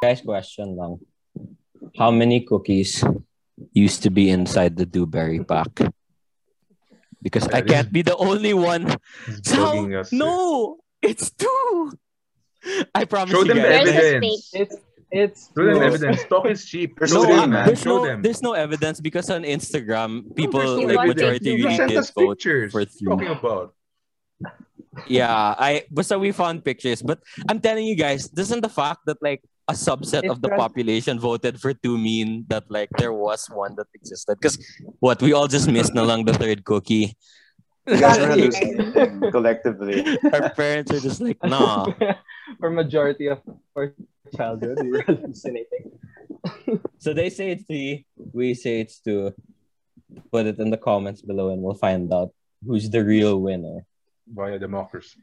Guys, question lang. How many cookies used to be inside the dewberry pack? Because I can't be the only one. So, us. no, it's two. I promise Show you them guys. The evidence. It's it's Show them evidence. Talk is cheap. There's Show No, no them, man. there's Show no them. there's no evidence because on Instagram people no like majority You You really sent did us vote. pictures. for What are you talking about? Yeah, I basta we found pictures, but I'm telling you guys, doesn't the fact that like a subset It's of the just- population voted for two mean that like there was one that existed? Because what we all just missed na lang the third cookie. You guys are hallucinating collectively. Our parents are just like, nah. For majority of our childhood, we were hallucinating. So they say it's three, we say it's two. Put it in the comments below and we'll find out who's the real winner. Via democracy.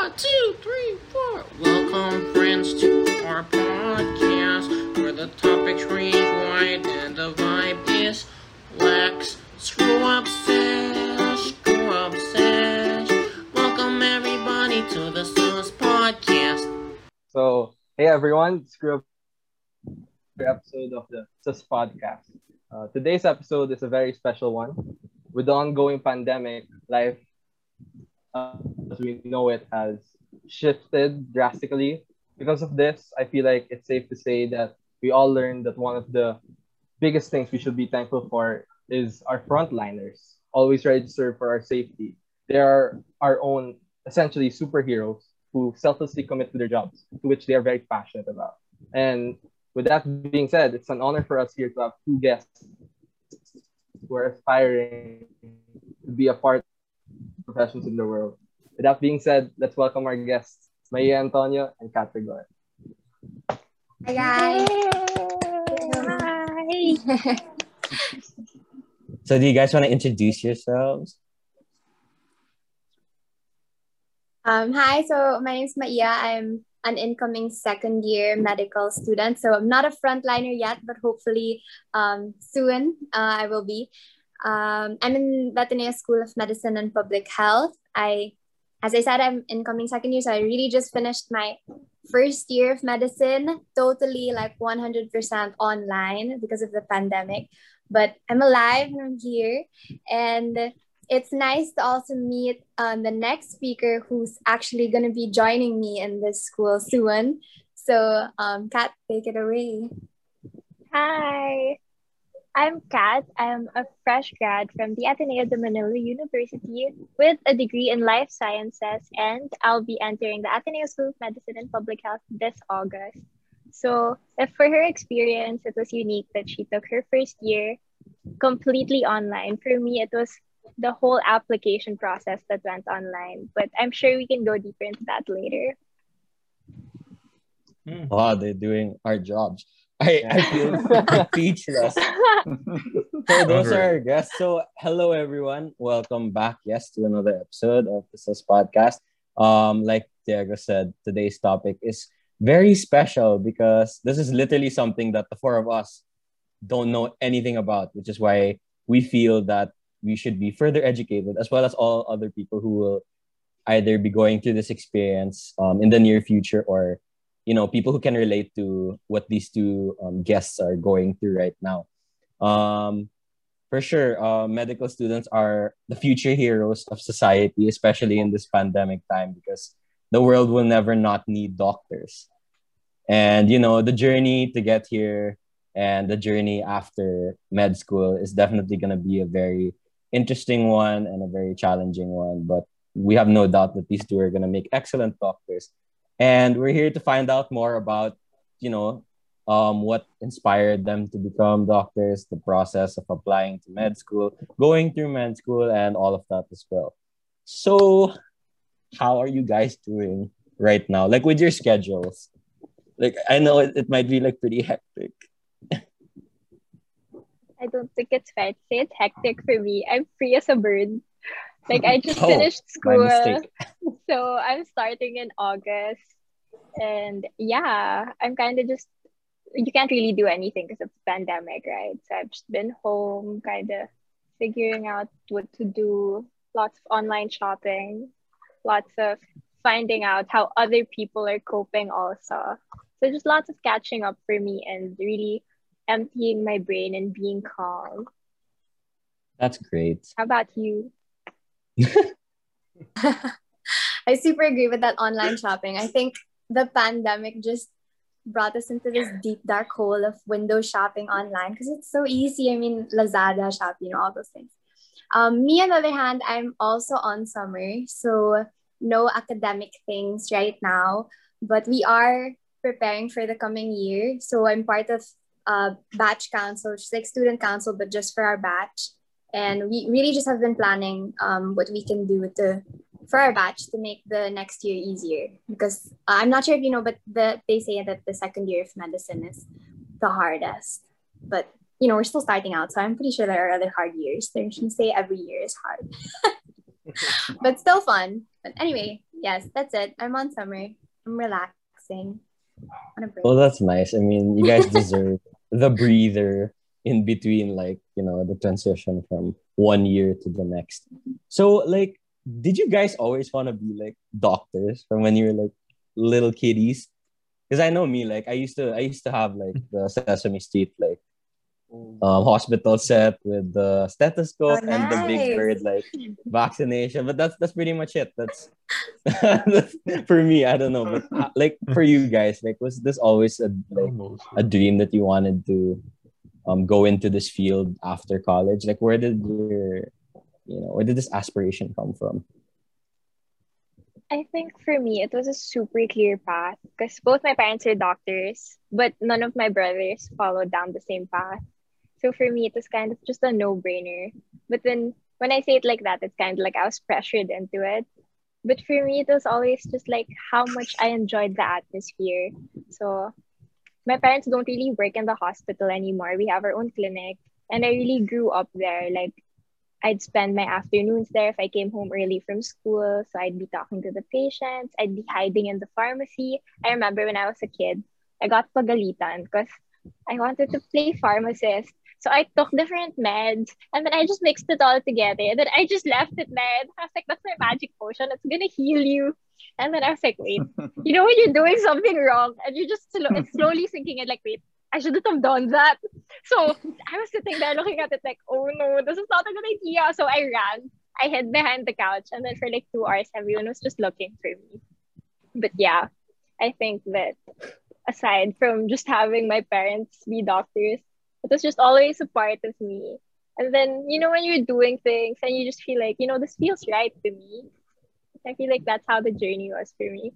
One, two, three, four. Welcome, friends, to our podcast where the topics range wide and the vibe is lax. Screw up, sesh, screw up, sesh. Welcome, everybody, to the Sus Podcast. So, hey everyone, screw up episode of the Sus Podcast. Uh, today's episode is a very special one. With the ongoing pandemic, life uh, as we know it has shifted drastically. Because of this, I feel like it's safe to say that we all learned that one of the biggest things we should be thankful for is our frontliners, always ready to serve for our safety. They are our own, essentially, superheroes who selflessly commit to their jobs, to which they are very passionate about. And with that being said, it's an honor for us here to have two guests who are aspiring to be a part professions in the world. With that being said, let's welcome our guests, Maia Antonio and Kat Rigor. Hi guys. Hi. So do you guys want to introduce yourselves? um, hi, so my name is Maia. I'm an incoming second year medical student. So I'm not a frontliner yet, but hopefully um, soon uh, I will be. Um, I'm in Ateneo School of Medicine and Public Health. I, as I said, I'm incoming second year, so I really just finished my first year of medicine, totally like 100% online because of the pandemic. But I'm alive and I'm here. And it's nice to also meet um, the next speaker who's actually going to be joining me in this school soon. So, um, Kat, take it away. Hi, I'm Kat. I'm a fresh grad from the Ateneo de Manila University with a degree in life sciences, and I'll be entering the Ateneo School of Medicine and Public Health this August. So, if for her experience, it was unique that she took her first year completely online. For me, it was the whole application process that went online, but I'm sure we can go deeper into that later. Hmm. Wow, they're doing our jobs. I, I feel speechless. So those are our guests. So hello everyone. Welcome back, yes, to another episode of the SUS podcast. Um, like Diego said, today's topic is very special because this is literally something that the four of us don't know anything about, which is why we feel that we should be further educated, as well as all other people who will either be going through this experience um, in the near future or you know people who can relate to what these two um, guests are going through right now. Um, for sure uh, medical students are the future heroes of society especially in this pandemic time because the world will never not need doctors. And you know the journey to get here and the journey after med school is definitely going to be a very interesting one and a very challenging one. But we have no doubt that these two are going to make excellent doctors and we're here to find out more about you know um, what inspired them to become doctors the process of applying to med school going through med school and all of that as well. So how are you guys doing right now? Like with your schedules? Like i know it, it might be like pretty hectic. I don't think it's say it's hectic for me. I'm free as a bird. Like I just Oh, finished school, so I'm starting in August, and yeah, I'm kind of just you can't really do anything because of the pandemic, right? So I've just been home, kind of figuring out what to do. Lots of online shopping, lots of finding out how other people are coping also. So just lots of catching up for me and really emptying my brain and being calm. That's great. How about you? I super agree with that online shopping. I think the pandemic just brought us into this deep dark hole of window shopping online because it's so easy. I mean, Lazada, Shopee, you know, all those things. Um, me, on the other hand, I'm also on summer, so no academic things right now, but we are preparing for the coming year. So I'm part of uh, batch council, which is like student council, but just for our batch. And we really just have been planning um, what we can do to for our batch to make the next year easier because uh, I'm not sure if you know, but the, they say that the second year of medicine is the hardest. But you know, we're still starting out, so I'm pretty sure there are other hard years. They should say every year is hard, but still fun. But anyway, yes, that's it. I'm on summer. I'm relaxing. On a break. Well, that's nice. I mean, you guys deserve the breather in between, like, you know, the transition from one year to the next. So, like, did you guys always want to be like doctors from when you were like little kiddies? Because I know me, like I used to, I used to have like the Sesame Street like um, hospital set with the stethoscope Oh, and the big bird like vaccination. But that's that's pretty much it. That's, that's for me. I don't know, but uh, like for you guys, like was this always a like a dream that you wanted to um go into this field after college? Like where did your you know where did this aspiration come from? I think for me, it was a super clear path because both my parents are doctors, but none of my brothers followed down the same path. So for me, it was kind of just a no brainer. But then when I say it like that, it's kind of like I was pressured into it. But for me, it was always just like how much I enjoyed the atmosphere. So my parents don't really work in the hospital anymore. We have our own clinic. And I really grew up there. Like I'd spend my afternoons there if I came home early from school. So I'd be talking to the patients. I'd be hiding in the pharmacy. I remember when I was a kid, I got pagalitan because I wanted to play pharmacist. So I took different meds and then I just mixed it all together. And then I just left it there. And I was like, that's my magic potion. It's going to heal you. And then I was like, wait, you know when you're doing something wrong and you're just slow, it's slowly sinking in like, wait, I shouldn't have done that. So I was sitting there looking at it like, oh no, this is not a good idea. So I ran. I hid behind the couch and then for like two hours everyone was just looking for me. But yeah, I think that aside from just having my parents be doctors, it was just always a part of me. And then, you know, when you're doing things and you just feel like, you know, this feels right to me. I feel like that's how the journey was for me.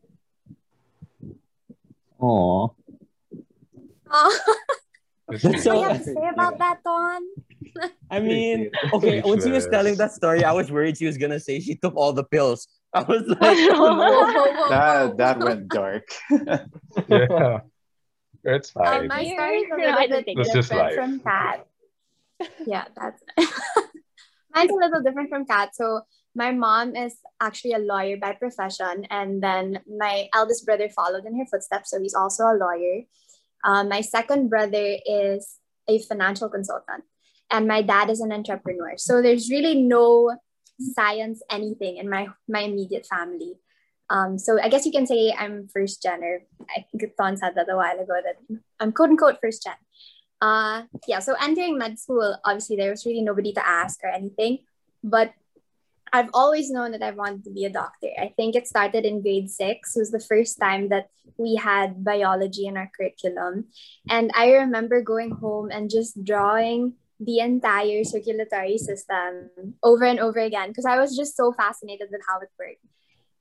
Aw. Oh, That's so- what do you have to say about that, Don? I mean, okay, when she was telling that story, I was worried she was gonna say she took all the pills. I was like, Whoa, whoa, whoa, That that went dark. Yeah. It's Um, fine. my story is a no, I little don't bit think That's just different life. from Kat. Yeah, that's mine's a little different from Kat. So my mom is actually a lawyer by profession, and then my eldest brother followed in her footsteps, so he's also a lawyer. Um, my second brother is a financial consultant, and my dad is an entrepreneur. So there's really no science anything in my my immediate family. Um, so I guess you can say I'm first gen, or I think Ton said that a while ago that I'm quote unquote first gen. Uh, yeah, so entering med school, obviously there was really nobody to ask or anything, but I've always known that I wanted to be a doctor. I think it started in grade six. It was the first time that we had biology in our curriculum. And I remember going home and just drawing the entire circulatory system over and over again because I was just so fascinated with how it worked.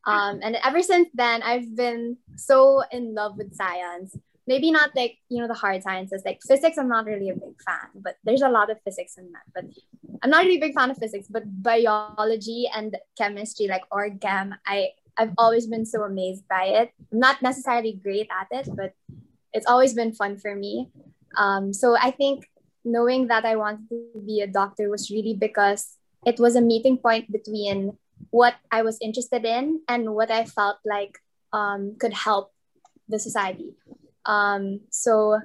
Um, and ever since then, I've been so in love with science. Maybe not like, you know, the hard sciences. Like physics, I'm not really a big fan, but there's a lot of physics in that. But I'm not really a big fan of physics, but biology and chemistry, like orgam, I, I've always been so amazed by it. I'm not necessarily great at it, but it's always been fun for me. Um, so I think knowing that I wanted to be a doctor was really because it was a meeting point between what I was interested in and what I felt like um, could help the society. Um, so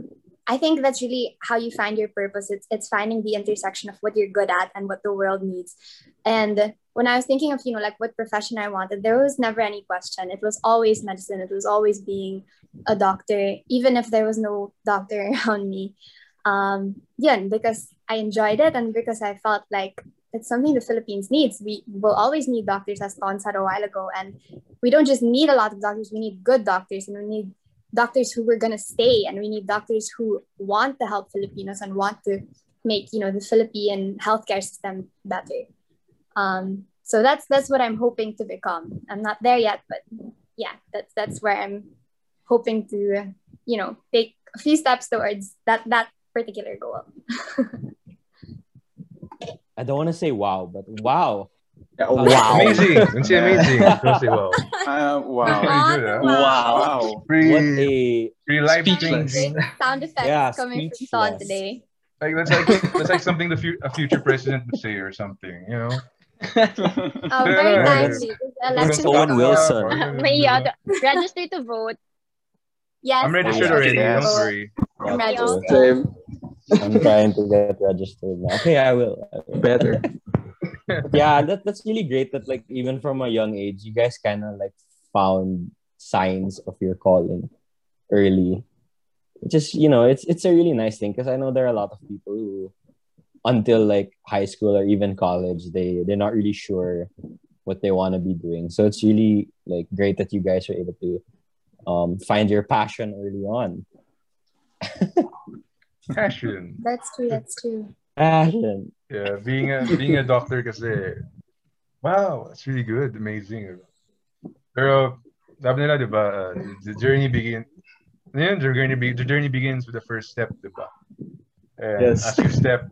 I think that's really how you find your purpose. It's it's finding the intersection of what you're good at and what the world needs. And when I was thinking of, you know, like what profession I wanted, there was never any question. It was always medicine. It was always being a doctor, even if there was no doctor around me. Um, yeah, because I enjoyed it and because I felt like it's something the Philippines needs. We will always need doctors, as Ton said a while ago. And we don't just need a lot of doctors, we need good doctors and we need doctors who are going to stay and we need doctors who want to help Filipinos and want to make, you know, the Philippine healthcare system better. Um, so that's that's what I'm hoping to become. I'm not there yet, but yeah, that's that's where I'm hoping to, you know, take a few steps towards that that particular goal. I don't want to say wow, but wow. Yeah, Wow. Amazing. Don't amazing. Don't say wow. Uh, wow. Pretty good, huh? Wow. What Pretty, a pretty life Speechless. changing. Sound effects Yeah, coming from speechless. Ton today. Like that's like that's like something the fu- a future president would say or something. You know. Oh, very Yeah. timely. The election Owen is Wilson. coming. May uh, register to vote. Yes, I'm registered Yeah. already. Yes. Don't worry. I'm Yeah, registered. Same. I'm trying to get registered now. Okay, I will. I will. Better. yeah, that, that's really great that like even from a young age, you guys kind of like found signs of your calling early. Just you know, it's it's a really nice thing because I know there are a lot of people who, until like high school or even college, they they're not really sure what they want to be doing. So it's really like great that you guys are able to um, find your passion early on. Passion. That's true. That's true. Passion. Yeah, being a being a doctor kasi wow, that's really good, amazing. Pero sabi nila, 'di ba, uh, the journey begin yun, the journey be, the journey begins with the first step, 'di ba? And Yes. as you step,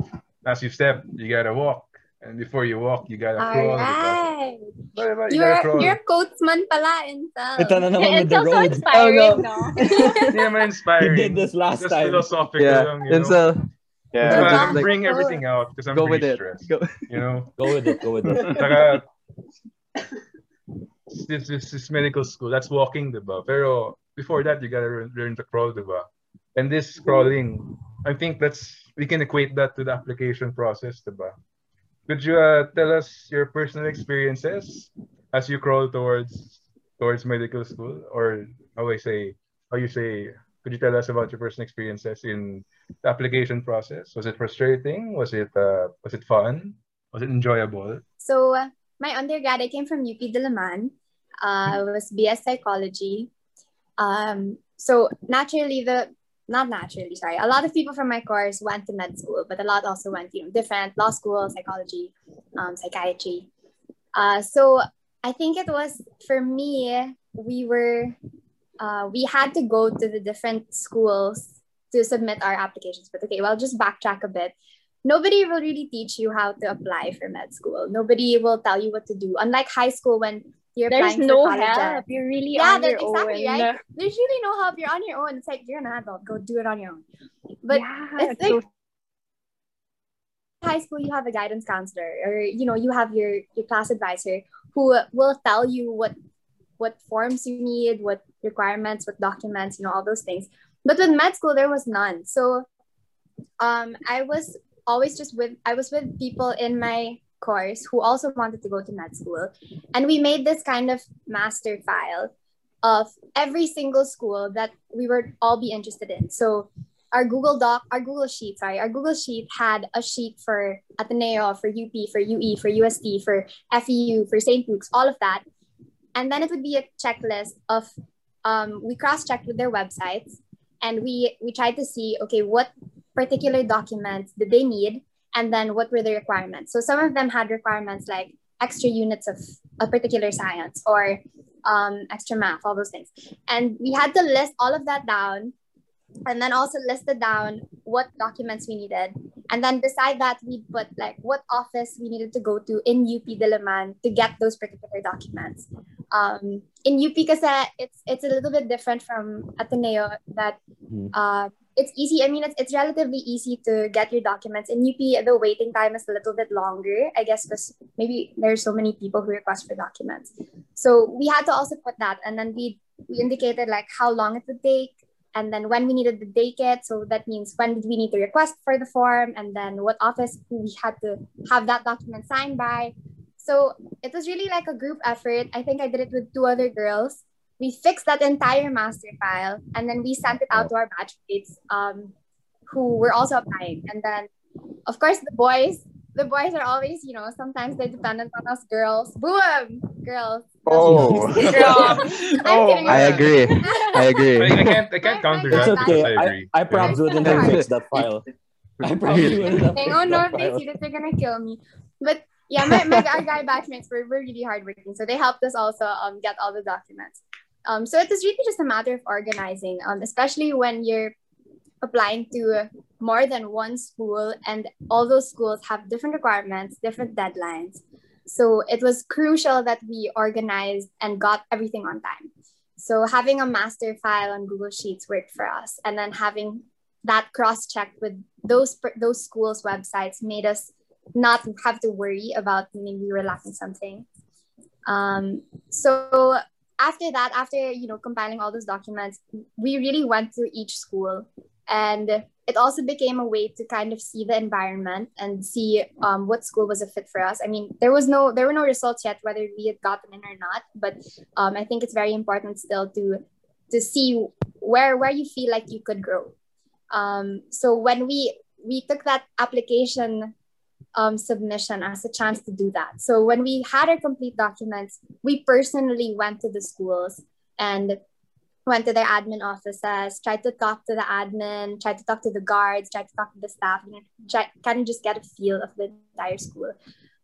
as you step, you gotta walk. And before you walk, you gotta All crawl. 'di ba? right. Diba, diba? You You're gotta crawl. you're coachman pala, Intel. Ito na naman with It's the also road. inspiring, oh, no? Hindi naman You inspiring. did this last Just time. philosophical Yeah. lang, you It's know? a Yeah. Diba, I'm bring everything out because I'm go with pretty it. stressed. Go. You know? Go with it. Go with it. Saka, this, this is medical school. That's walking, diba? Pero before that, you gotta learn, learn to crawl, diba? And this crawling, I think that's we can equate that to the application process, diba? Could you uh, tell us your personal experiences as you crawl towards towards medical school, or how I say, how you say? Could you tell us about your personal experiences in the application process? Was it frustrating? Was it uh, was it fun? Was it enjoyable? So uh, my undergrad, I came from UP Diliman. Uh, was BS Psychology. Um, so naturally, the not naturally, sorry. A lot of people from my course went to med school, but a lot also went, you know, different law school, psychology, um, psychiatry. Uh, so I think it was for me. We were, uh, we had to go to the different schools to submit our applications. But okay, well, just backtrack a bit nobody will really teach you how to apply for med school. Nobody will tell you what to do. Unlike high school when you're There's no help. You're really Yeah, that's exactly own. right. There's really no help. You're on your own. It's like you're an adult. Go do it on your own. But yeah, it's like high school you have a guidance counselor or you know you have your your class advisor who will tell you what what forms you need what requirements what documents you know all those things but with med school there was none so um i was always just with i was with people in my course who also wanted to go to med school and we made this kind of master file of every single school that we would all be interested in so our Google Doc, our Google Sheet, sorry, our Google Sheet had a sheet for Ateneo, for UP, for UE, for UST, for FEU, for St. Luke's, all of that. And then it would be a checklist of, um, we cross-checked with their websites and we, we tried to see, okay, what particular documents did they need? And then what were the requirements? So some of them had requirements like extra units of a particular science or um, extra math, all those things. And we had to list all of that down and then also listed down what documents we needed. And then beside that, we put like what office we needed to go to in UP Diliman to get those particular documents. Um, in UP, kasi it's it's a little bit different from Ateneo that Mhm. uh, it's easy. I mean, it's, it's relatively easy to get your documents. In UP, the waiting time is a little bit longer, I guess, because maybe there's so many people who request for documents. So we had to also put that, and then we we indicated like how long it would take, and then when we needed to take it. So that means when did we need to request for the form, and then what office we had to have that document signed by. So it was really like a group effort. I think I did it with two other girls. We fixed that entire master file and then we sent it out to our batchmates um, who were also applying. And then, of course, the boys, the boys are always, you know, sometimes they're dependent on us girls. Boom! Girls. Oh. I'm Oh. I agree. I I, agree. I can't I can't My- counter my It's that okay. because I I, agree. I probably wouldn't have fixed that file. I probably wouldn't have fixed oh no, that if they file. see this, they're gonna kill me. But yeah, my, my our guy batchmates were, were really hardworking. So they helped us also um get all the documents. Um, so it was really just a matter of organizing, um, especially when you're applying to more than one school and all those schools have different requirements, different deadlines. So it was crucial that we organized and got everything on time. So having a master file on Google Sheets worked for us, and then having that cross-checked with those those schools' websites made us not have to worry about maybe we were lacking something. Um, so after that, after you know compiling all those documents, we really went to each school, and it also became a way to kind of see the environment and see um, what school was a fit for us. I mean, there was no there were no results yet whether we had gotten in or not, but um, I think it's very important still to to see where where you feel like you could grow. Um, so when we we took that application um, submission as a chance to do that. So when we had our complete documents, we personally went to the schools and went to their admin offices, tried to talk to the admin, tried to talk to the guards, tried to talk to the staff, know, try, kind of just get a feel of the entire school.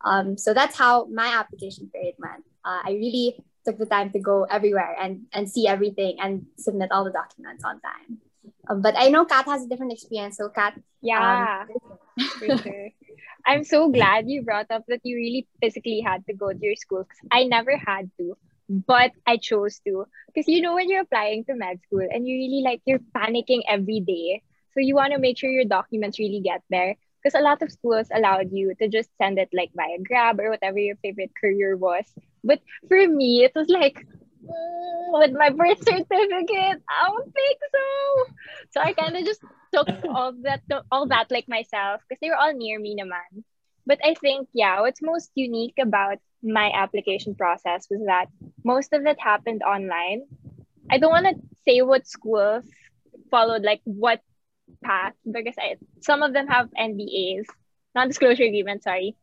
Um, so that's how my application period went. Uh, I really took the time to go everywhere and, and see everything and submit all the documents on time. Um, but I know Kat has a different experience. So Kat, Yeah, sure. I'm so glad you brought up that you really physically had to go to your school because I never had to, but I chose to. Because you know when you're applying to med school and you really like you're panicking every day. So you want to make sure your documents really get there. Because a lot of schools allowed you to just send it like via Grab or whatever your favorite courier was. But for me, it was like "Mm, with my birth certificate, I don't think so. So I kind of just took all that all that like myself because they were all near me naman. But I think yeah, what's most unique about my application process was that most of it happened online. I don't want to say what schools followed like what path because I, some of them have NDAs, non-disclosure agreement, sorry.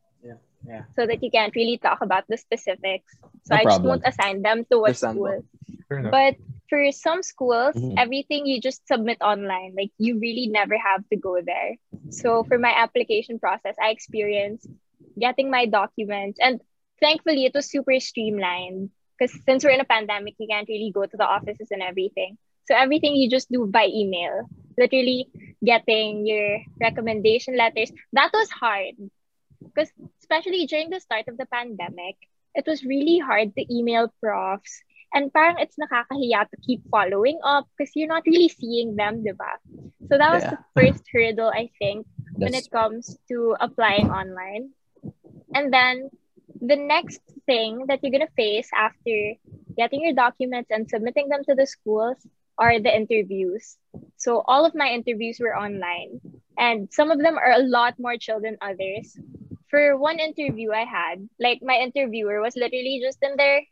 Yeah, yeah. So that you can't really talk about the specifics. So No I just won't assign them to what Understandable. school. But for some schools, Mhm. everything you just submit online. Like you really never have to go there. So for my application process, I experienced getting my documents and thankfully it was super streamlined because since we're in a pandemic, you can't really go to the offices and everything. So everything you just do by email. Literally getting your recommendation letters. That was hard. Because especially during the start of the pandemic, it was really hard to email profs and parang it's nakakahiya to keep following up because you're not really seeing them, di ba? So that was Yeah. the first hurdle, I think, when it comes to applying online. And then the next thing that you're going to face after getting your documents and submitting them to the schools are the interviews. So all of my interviews were online, and some of them are a lot more chill than others. For one interview I had, like my interviewer was literally just in there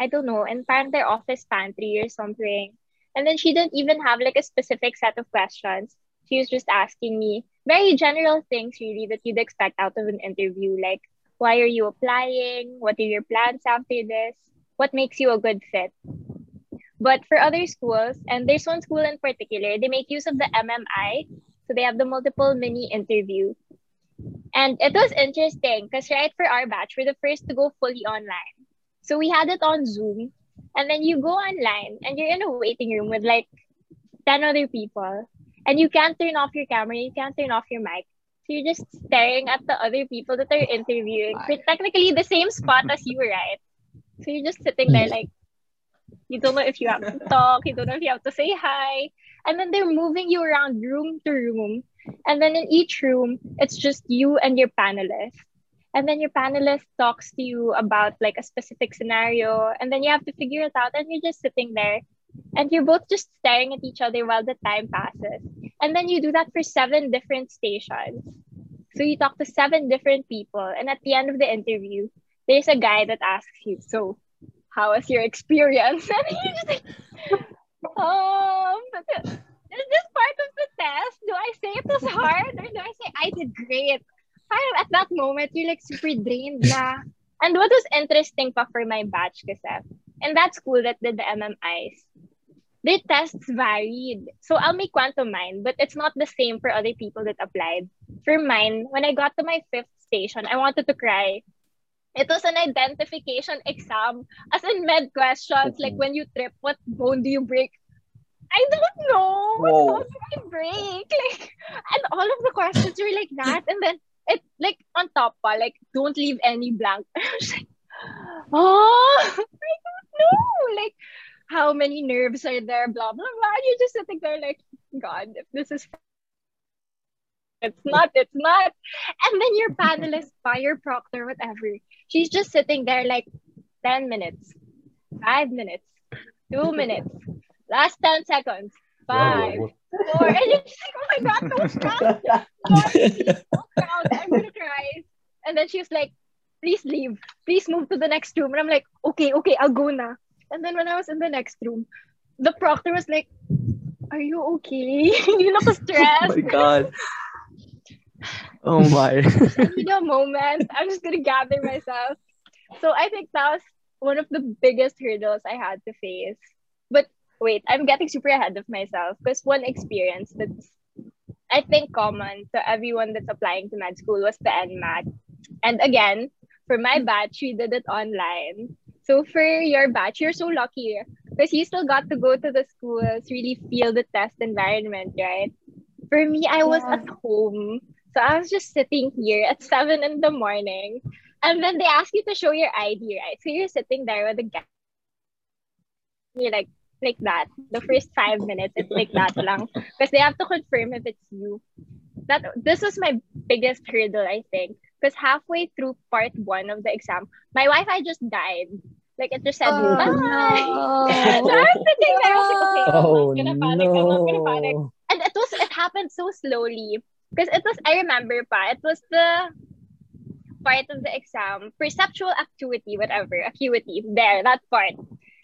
I don't know, in parang their office pantry or something. And then she didn't even have like a specific set of questions. She was just asking me very general things really that you'd expect out of an interview, like why are you applying? What are your plans after this? What makes you a good fit? But for other schools, and there's one school in particular, they make use of the MMI. So they have the multiple mini interview. And it was interesting because right for our batch, we're the first to go fully online. So we had it on Zoom. And then you go online and you're in a waiting room with like 10 other people. And you can't turn off your camera, you can't turn off your mic. So you're just staring at the other people that are interviewing for technically the same spot as you, right? So you're just sitting there like, you don't know if you have to talk, you don't know if you have to say hi. And then they're moving you around room to room. And then in each room, it's just you and your panelist. and then your panelist talks to you about like a specific scenario. And then you have to figure it out and you're just sitting there. And you're both just staring at each other while the time passes. And then you do that for seven different stations. So you talk to seven different people. And at the end of the interview there's a guy that asks you, so how was your experience? And you're just like, um, is this part of the test? Do I say it was hard or do I say I did great? Parang at that moment, you're like super drained na. And what was interesting pa for my batch kasi, in that school that did the MMIs, their tests varied. So I'll make quantum mine, but it's not the same for other people that applied. For mine, when I got to my fifth station, I wanted to cry. It was an identification exam, as in med questions, like when you trip, what bone do you break? I don't know. What Whoa. bone do I break? Like, and all of the questions were like that. And then it like on top pa, like don't leave any blank. I was like, oh, I don't know. Like how many nerves are there? Blah blah blah. And you're just sitting there like, God, if this is it's not, it's not. And then your panelist, pa, your proctor, whatever, she's just sitting there like 10 minutes, five minutes, two minutes, last 10 seconds, five, four. And you're just like, oh my God, don't count. God, don't count. I'm going to cry. And then she was like, please leave. Please move to the next room. And I'm like, okay, okay, I'll go now. And then when I was in the next room, the proctor was like, are you okay? you look stressed. Oh my god. Oh my. Give me a moment. I'm just gonna gather myself. So I think that was one of the biggest hurdles I had to face. Wait, I'm getting super ahead of myself because one experience that's I think common to everyone that's applying to med school was the NMAT. And again, for my batch, we did it online. So for your batch, you're so lucky because you still got to go to the schools, really feel the test environment, right? For me, I was Yeah. at home. So I was just sitting here at seven in the morning. And then they ask you to show your ID, right? So you're sitting there with a guy. You're like, like that. The first five minutes, it's like that lang. Because they have to confirm if it's you. That this was my biggest hurdle, I think. Because halfway through part one of the exam, my Wi-Fi just died. Like it just said Oh, bye. no. so I was sitting there, I was like, okay, Oh I'm not gonna panic, I'm not gonna panic no. and it was it happened so slowly because it was I remember pa it was the part of the exam perceptual acuity whatever acuity there that part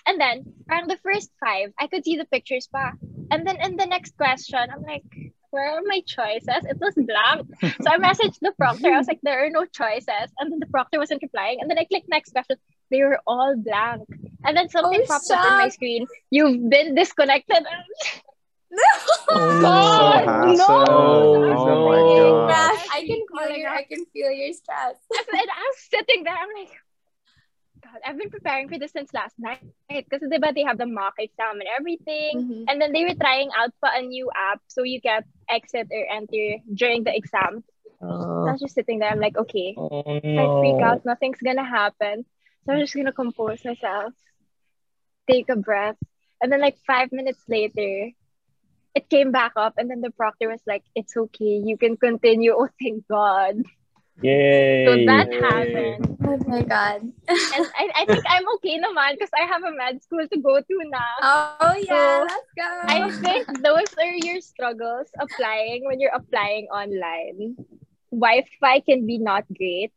and then around the first five I could see the pictures pa and then in the next question I'm like where are my choices it was blank so I messaged the proctor I was like there are no choices and then the proctor wasn't replying and then I clicked next question they were all blank and then something Oh, popped up on my screen you've been disconnected Oh, God, oh, hassle. no. Oh my oh, no. god. Gosh, I can keep feel your. I can feel your stress. and I'm sitting there, I'm like, God, I've been preparing for this since last night. Because diba, they have the mock exam and everything. Mhm. And then they were trying out pa a new app so you can exit or enter during the exam. So I was just sitting there, I'm like, okay, Oh if I freak out, nothing's gonna happen. So I'm just gonna compose myself, take a breath. And then like five minutes later, it came back up and then the proctor was like, it's okay, you can continue. Oh thank God. Yay. So that happened. Oh my god. And I, I think I'm okay naman because I have a med school to go to now. Oh yeah, So, let's go. I think those are your struggles applying when you're applying online. Wi-Fi can be not great.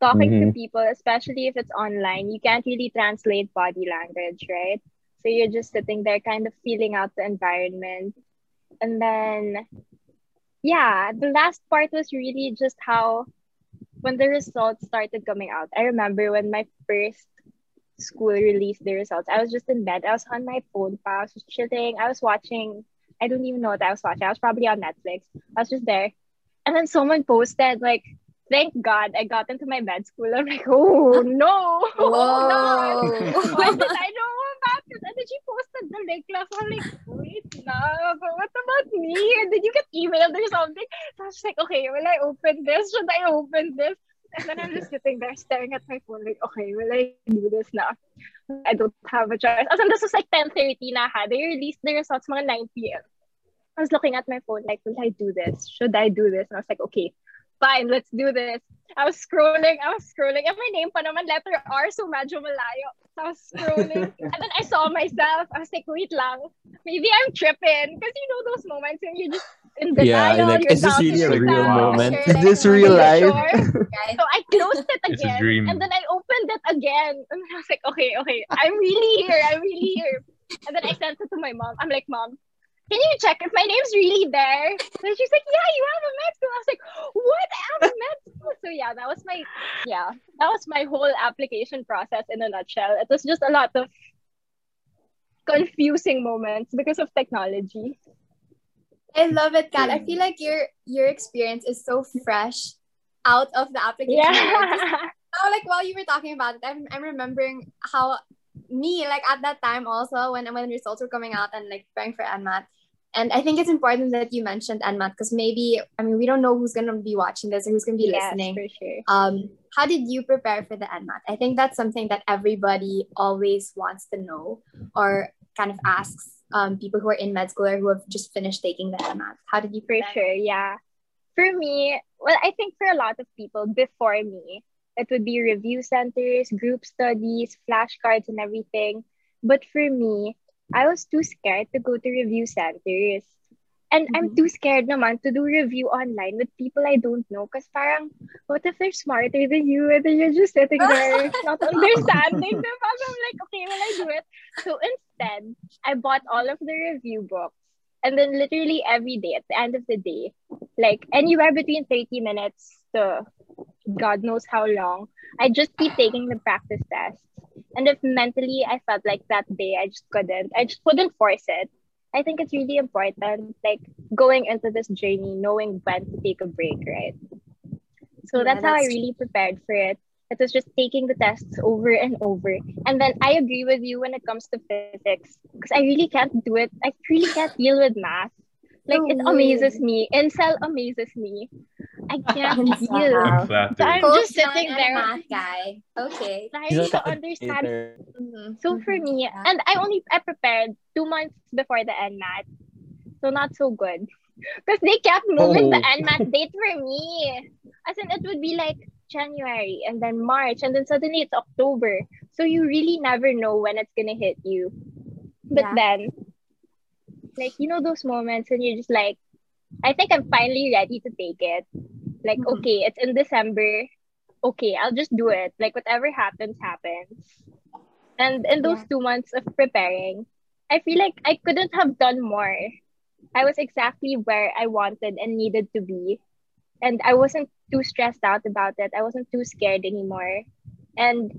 Talking to Mhm. people, especially if it's online, you can't really translate body language, right? So you're just sitting there kind of feeling out the environment. And then yeah, the last part was really just how when the results started coming out. I remember when my first school released the results. I was just in bed. I was on my phone. I was just chilling. I was watching. I don't even know what I was watching. I was probably on Netflix. I was just there. And then someone posted like, thank God I got into my med school. I'm like, oh no. Oh, no. Why did I know about this? And then she posted the link. So I'm like, wait but what about me? Did you get emailed or something? So I was like, okay, will I open this? Should I open this? And then I'm just sitting there staring at my phone like, okay, will I do this now? I don't have a choice. As in, this was like 10.30 na ha. They released the results mga 9 p.m. I was looking at my phone like, will I do this? Should I do this? And I was like, okay, fine, let's do this. I was scrolling, I was scrolling. And my name pa naman, letter R, so medyo malayo. I was scrolling. and then I saw myself. I was like, wait lang. Maybe I'm tripping. Because you know those moments when you're just in denial. Yeah, like, you're is this doubting really a real you're moment? like, Is this real life?" sure?" So I closed it again. And then I opened it again. And I was like, okay, okay, I'm really here. I'm really here. And then I sent it to my mom. I'm like, mom, can you check if my name's really there? And she's like, yeah, you have a med school. I was like, what? I have a med school. So yeah, that was my yeah, that was my whole application process in a nutshell. It was just a lot of confusing moments because of technology. I love it, Kat. I feel mm. like your your experience is so fresh out of the application. Yeah. Now, oh, like while you were talking about it, I'm, I'm remembering how me, like at that time also when when results were coming out and like preparing for NMAT. And I think it's important that you mentioned NMAT because maybe I mean we don't know who's gonna be watching this or who's gonna be yes, listening. for sure. Um, how did you prepare for the NMAT? I think that's something that everybody always wants to know or kind of asks um, people who are in med school or who have just finished taking the NMAT. How did you prepare? For sure, yeah. For me, well, I think for a lot of people before me, it would be review centers, group studies, flashcards, and everything. But for me, I was too scared to go to review centers. And I'm Mhm. too scared naman to do review online with people I don't know. Because parang, what if they're smarter than you and then you're just sitting there not understanding them? I'm like, okay, will I do it? So instead, I bought all of the review books. And then literally every day at the end of the day, like anywhere between 30 minutes to God knows how long, I just keep taking the practice tests. And if mentally I felt like that day I just couldn't, I just couldn't force it. I think it's really important, like going into this journey, knowing when to take a break, right? So Yeah, that's how I that's really prepared for it. It was just taking the tests over and over. And then I agree with you when it comes to physics because I really can't do it. I really can't deal with math. Like So it amazes me. Incel amazes me. I can't Incel. deal. I'm So flattered. I'm Coach just sitting there math guy. Okay. He's trying to understand calculator. Mhm. so for me, and I only I prepared two months before the NMAT, so not so good. Because they kept moving the Oh. NMAT date for me. As in, it would be like January and then March, and then suddenly it's October. So you really never know when it's gonna hit you. But Yeah. then, like you know those moments, and you're just like, I think I'm finally ready to take it. Like, Mhm. okay, it's in December. Okay, I'll just do it. Like whatever happens, happens. And in those Yeah. two months of preparing, I feel like I couldn't have done more. I was exactly where I wanted and needed to be. And I wasn't too stressed out about it. I wasn't too scared anymore. And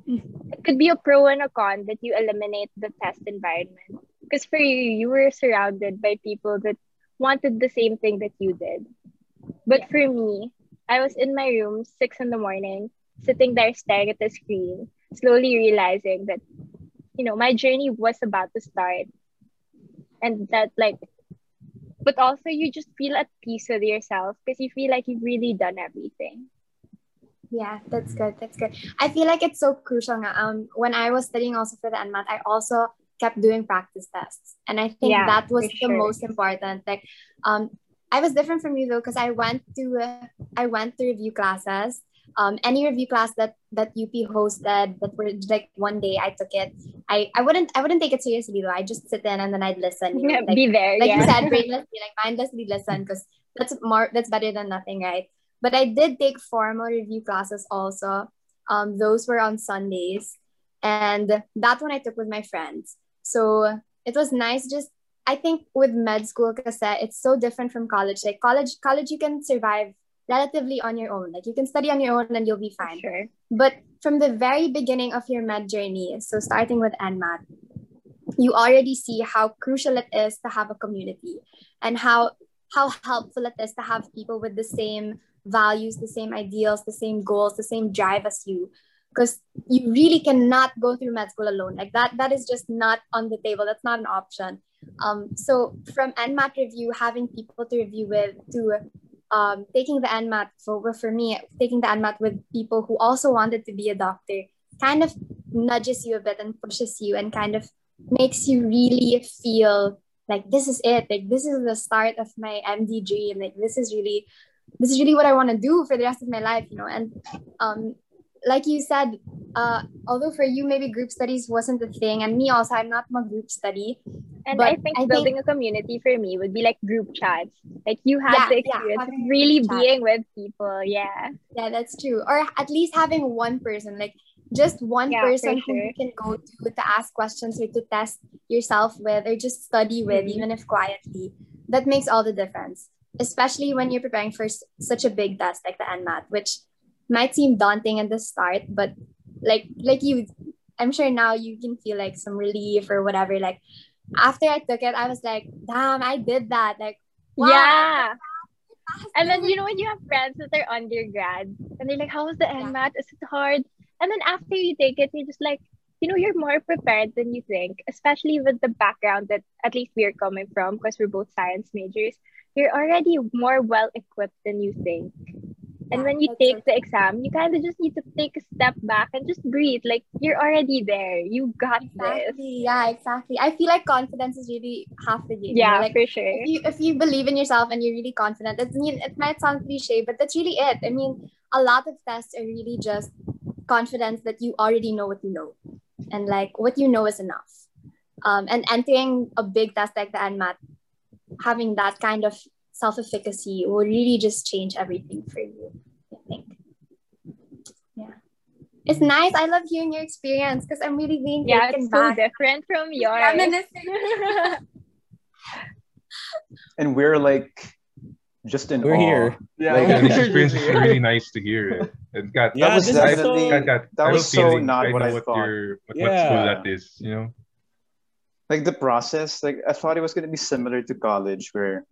it could be a pro and a con that you eliminate the test environment. Because for you, you were surrounded by people that wanted the same thing that you did. But for me, I was in my room, six in the morning, sitting there staring at the screen, slowly realizing that, you know, my journey was about to start. And that, like, but also you just feel at peace with yourself because you feel like you've really done everything. Yeah, that's good. That's good. I feel like it's so crucial. Um, when I was studying also for the NMAT, I also kept doing practice tests, and I think Yeah, that was the sure. most important. Like, um, I was different from you though because I went to uh, I went to review classes. Um, any review class that that UP hosted that were like one day I took it. I I wouldn't I wouldn't take it seriously though. I just sit in and then I'd listen. You know, like, be there. like yeah. you said, brainlessly, like mindlessly listen because that's more that's better than nothing, right? But I did take formal review classes also. Um, those were on Sundays, and that one I took with my friends. So it was nice. Just I think with med school, because it's so different from college. Like college, college you can survive relatively on your own. Like you can study on your own and you'll be fine. Sure. But from the very beginning of your med journey, so starting with NMAT, you already see how crucial it is to have a community and how how helpful it is to have people with the same values, the same ideals, the same goals, the same drive as you. Because you really cannot go through med school alone. Like that, that is just not on the table. That's not an option. Um, so from NMAT review, having people to review with, to um, taking the NMAT for for me, taking the NMAT with people who also wanted to be a doctor, kind of nudges you a bit and pushes you and kind of makes you really feel like this is it. Like this is the start of my MD dream. Like this is really, this is really what I want to do for the rest of my life. You know, and um, like you said, uh, although for you maybe group studies wasn't the thing, and me also, I'm not my group study. And I think I think- building a community for me would be like group chats. Like you had Yeah, the yeah, experience of really being with people. Yeah. Yeah, that's true. Or at least having one person, like just one Yeah, person who you can go to to ask questions or to test yourself with or just study with, Mhm. even if quietly, that makes all the difference. Especially when you're preparing for s- such a big test like the NMAT, which might seem daunting at the start, but like like you, I'm sure now you can feel like some relief or whatever. Like after I took it, I was like, damn, I did that. Like, wow, Yeah. And then you know when you have friends that are undergrad and they're like, How was the NMAT? Is it hard? And then after you take it, you're just like, you know, you're more prepared than you think, especially with the background that at least we're coming from, because we're both science majors. You're already more well equipped than you think. And when you take the exam, you kind of just need to take a step back and just breathe. Like you're already there. You got this. Yeah, exactly. I feel like confidence is really half the game. Yeah, Like for sure. if you if you believe in yourself and you're really confident, it's, I mean, it might sound cliche, but that's really it. I mean, a lot of tests are really just confidence that you already know what you know, and like what you know is enough. Um, and entering a big test like the NMAT, having that kind of self-efficacy will really just change everything for you. I think. Yeah. It's mm. nice. I love hearing your experience because I'm really being Yeah, taken it's so back. different from yours. Reminiscing. And we're like just in We're awe. here. Yeah, Like, Yeah, we're experience is really nice to hear. it. Kat, Yeah, that was this so- Kat, Kat, that was so not I what I what thought. your what, what school Yeah. that is, you know? Like the process, like I thought it was gonna be similar to college where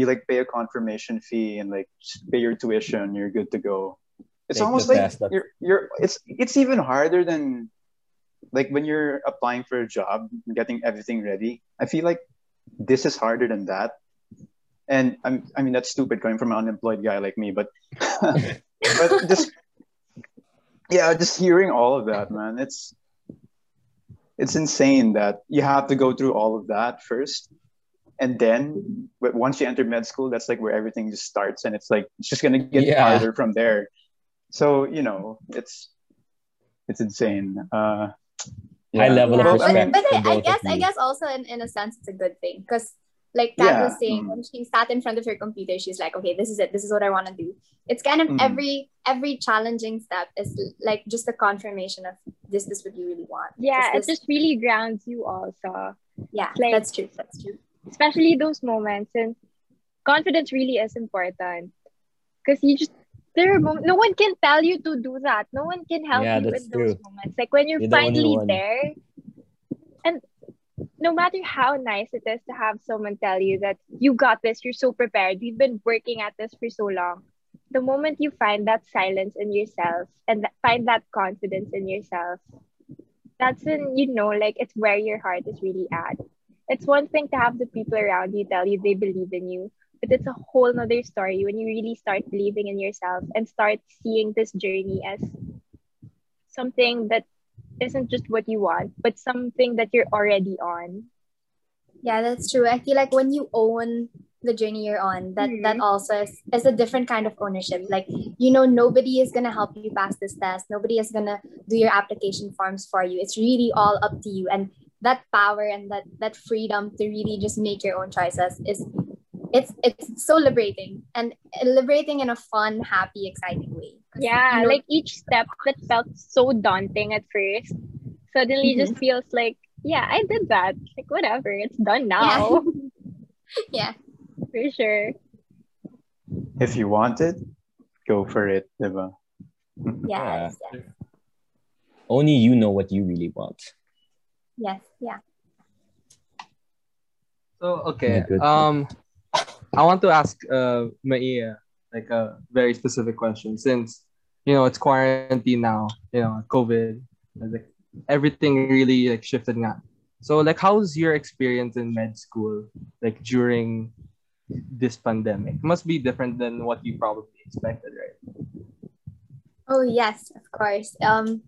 you like pay a confirmation fee and like pay your tuition, you're good to go. It's Take almost like you're you're it's it's even harder than like when you're applying for a job, getting everything ready. I feel like this is harder than that. And I'm I mean that's stupid coming from an unemployed guy like me, but but just yeah, just hearing all of that, man, it's it's insane that you have to go through all of that first, and then but once you enter med school, that's like where everything just starts, and it's like it's just gonna get Yeah. harder from there. So you know, it's it's insane. Uh, High level Yeah, of but, respect. but for I, I guess I guess also in, in a sense it's a good thing because like Kat Yeah, was saying mm. when she sat in front of her computer she's like okay this is it this is what I want to do it's kind of Mm. every every challenging step is like just a confirmation of this this what you really want Yeah, This- it just really grounds you also. yeah like- that's true that's true especially those moments and confidence really is important because you just there are mom- no one can tell you to do that no one can help Yeah, you in those true. moments like when you're, You're finally one. there and no matter how nice it is to have someone tell you that you got this you're so prepared we've been working at this for so long the moment you find that silence in yourself and that, find that confidence in yourself that's when you know like it's where your heart is really at it's one thing to have the people around you tell you they believe in you, but it's a whole nother story when you really start believing in yourself and start seeing this journey as something that isn't just what you want, but something that you're already on. yeah that's true. I feel like when you own the journey you're on that that Mhm. also is, is a different kind of ownership. Like you know nobody is gonna help you pass this test. Nobody is gonna do your application forms for you. It's really all up to you. And that power and that that freedom to really just make your own choices is it's it's so liberating and liberating in a fun happy exciting way. Yeah, you know, like each step that felt so daunting at first suddenly mm-hmm. just feels like, yeah, I did that. Like, whatever, it's done now. yeah for sure. if you want it, go for it, diba? yes yes Only you know what you really want. Yes yeah So okay, um, I want to ask uh Maia like a very specific question since you know it's quarantine now, you know COVID, like everything really like shifted now. So like, how's your experience in med school like during this pandemic? Must be different than what you probably expected, right? Oh yes, of course. Um,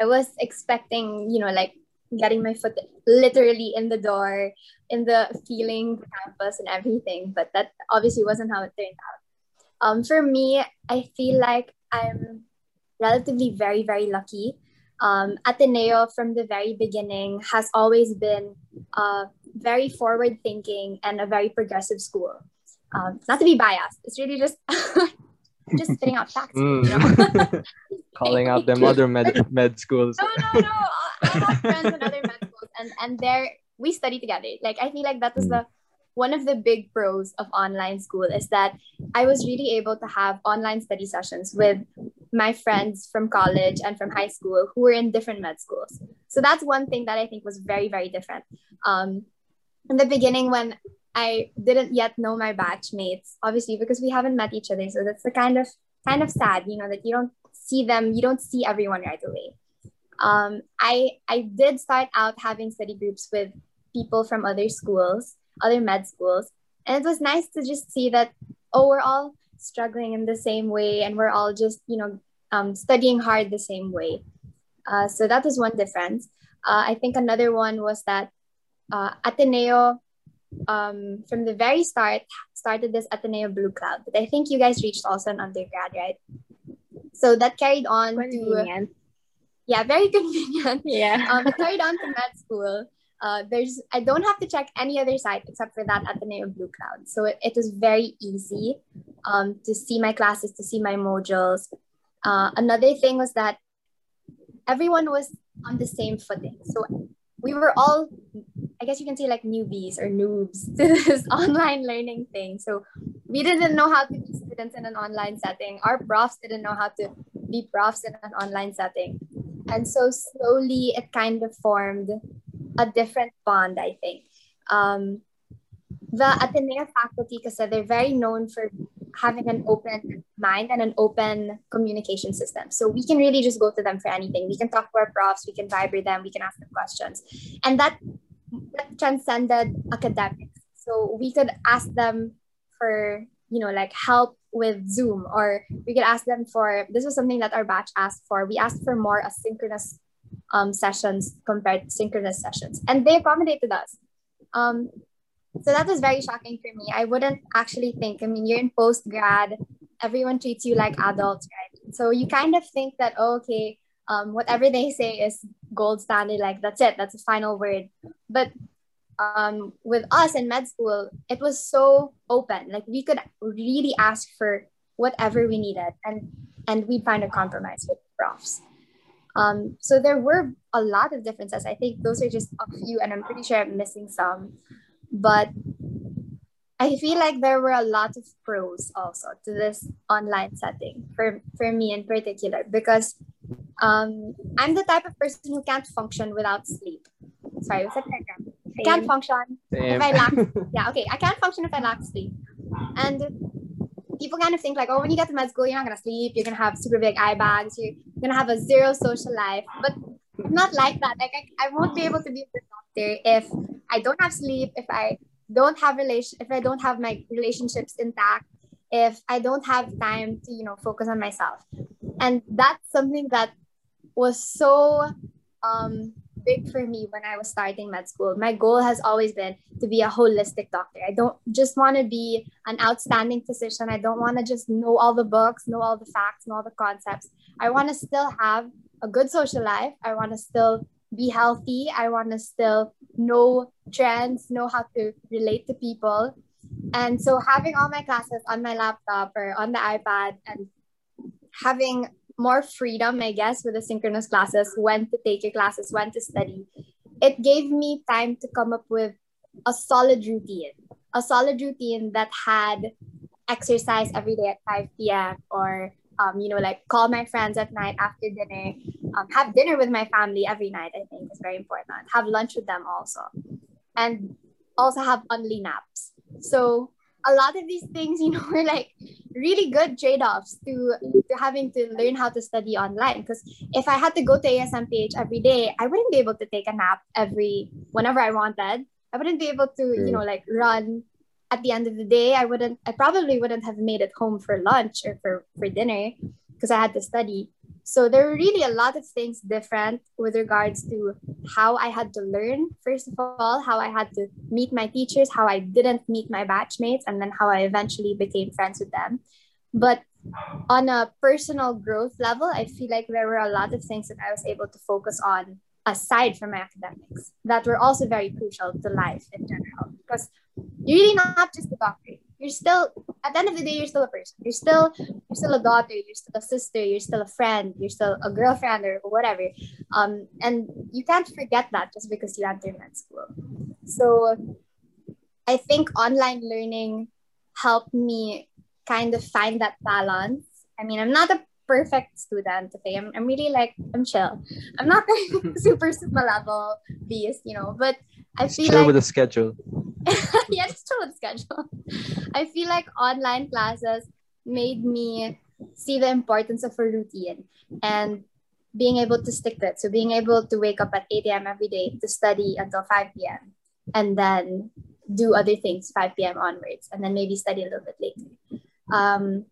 I was expecting, you know, like getting my foot literally in the door, in the feeling the campus and everything, but that obviously wasn't how it turned out. Um, for me, I feel like I'm relatively very, very lucky. Um, Ateneo from the very beginning has always been uh, very forward thinking and a very progressive school. Um, not to be biased, it's really just just spitting out facts. You know? Calling out them other med, med schools. no, no, no. I have friends in other med schools, and and there we study together. Like I feel like that is was the one of the big pros of online school is that I was really able to have online study sessions with my friends from college and from high school who were in different med schools. So that's one thing that I think was very very different. Um, in the beginning when I didn't yet know my batchmates, obviously because we haven't met each other, so that's the kind of kind of sad, you know, that you don't see them, you don't see everyone right away. Um, I I did start out having study groups with people from other schools, other med schools, and it was nice to just see that oh, we're all struggling in the same way, and we're all just you know um, studying hard the same way. Uh, so that was one difference. Uh, I think another one was that uh, Ateneo um, from the very start started this Ateneo Blue Cloud, but I think you guys reached also an undergrad, right? So that carried on to yeah, very convenient. Yeah. Um, it carried on to med school. Uh, there's I don't have to check any other site except for that at the Ateneo Blue Cloud. So it, it was very easy um, to see my classes, to see my modules. Uh, another thing was that everyone was on the same footing. So we were all, I guess you can say like newbies or noobs to this online learning thing. So we didn't know how to be students in an online setting. Our profs didn't know how to be profs in an online setting. And so slowly it kind of formed a different bond, I think. Um, the Ateneo faculty, because they're very known for having an open mind and an open communication system. So we can really just go to them for anything. We can talk to our profs, we can vibrate them, we can ask them questions. And that, that transcended academics. So we could ask them for, you know, like help with Zoom, or we could ask them for this was something that our batch asked for. We asked for more asynchronous um, sessions compared to synchronous sessions, and they accommodated us. Um, so that was very shocking for me. I wouldn't actually think. I mean, you're in post grad, everyone treats you like adults, right? So you kind of think that oh, okay, um, whatever they say is gold standard. Like that's it. That's the final word. But um, with us in med school, it was so open. Like we could really ask for whatever we needed, and and we'd find a compromise with profs. Um, so there were a lot of differences. I think those are just a few, and I'm pretty sure I'm missing some. But I feel like there were a lot of pros also to this online setting for, for me in particular because um, I'm the type of person who can't function without sleep. Sorry, what's that? I can't function Same. if I lack yeah, okay. I can't function if I lack sleep. And people kind of think like, oh, when you get to med school, you're not gonna sleep, you're gonna have super big eye bags, you're gonna have a zero social life. But not like that. Like I, I won't be able to be a doctor if I don't have sleep, if I don't have relation if I don't have my relationships intact, if I don't have time to, you know, focus on myself. And that's something that was so um big for me when I was starting med school. My goal has always been to be a holistic doctor. I don't just want to be an outstanding physician. I don't want to just know all the books, know all the facts, know all the concepts. I want to still have a good social life. I want to still be healthy. I want to still know trends, know how to relate to people. And so having all my classes on my laptop or on the iPad and having more freedom, I guess, with the synchronous classes, when to take your classes, when to study, it gave me time to come up with a solid routine, a solid routine that had exercise every day at 5 p.m. or um, you know, like call my friends at night after dinner, um, have dinner with my family every night, I think is very important. Have lunch with them also. And also have only naps. So a lot of these things, you know, were like really good trade-offs to, to having to learn how to study online. Because if I had to go to ASMPH every day, I wouldn't be able to take a nap every whenever I wanted. I wouldn't be able to, you know, like run at the end of the day. I wouldn't I probably wouldn't have made it home for lunch or for, for dinner because I had to study. So there were really a lot of things different with regards to how I had to learn, first of all, how I had to meet my teachers, how I didn't meet my batchmates, and then how I eventually became friends with them. But on a personal growth level, I feel like there were a lot of things that I was able to focus on aside from my academics that were also very crucial to life in general. Because you're really not just a doctor. You're still at the end of the day you're still a person. You're still you're still a daughter you're still a sister you're still a friend you're still a girlfriend or whatever. Um and you can't forget that just because you enter med school. So i think online learning helped me kind of find that balance. I mean i'm not a perfect student okay? I'm, I'm really like i'm chill. I'm not super super level beast you know? But i feel Chill like with the schedule. Yeah, just with schedule. I feel like online classes made me see the importance of a routine and being able to stick to it. So being able to wake up at 8 a.m. every day to study until 5 p.m. and then do other things 5 p.m. onwards and then maybe study a little bit later. Um,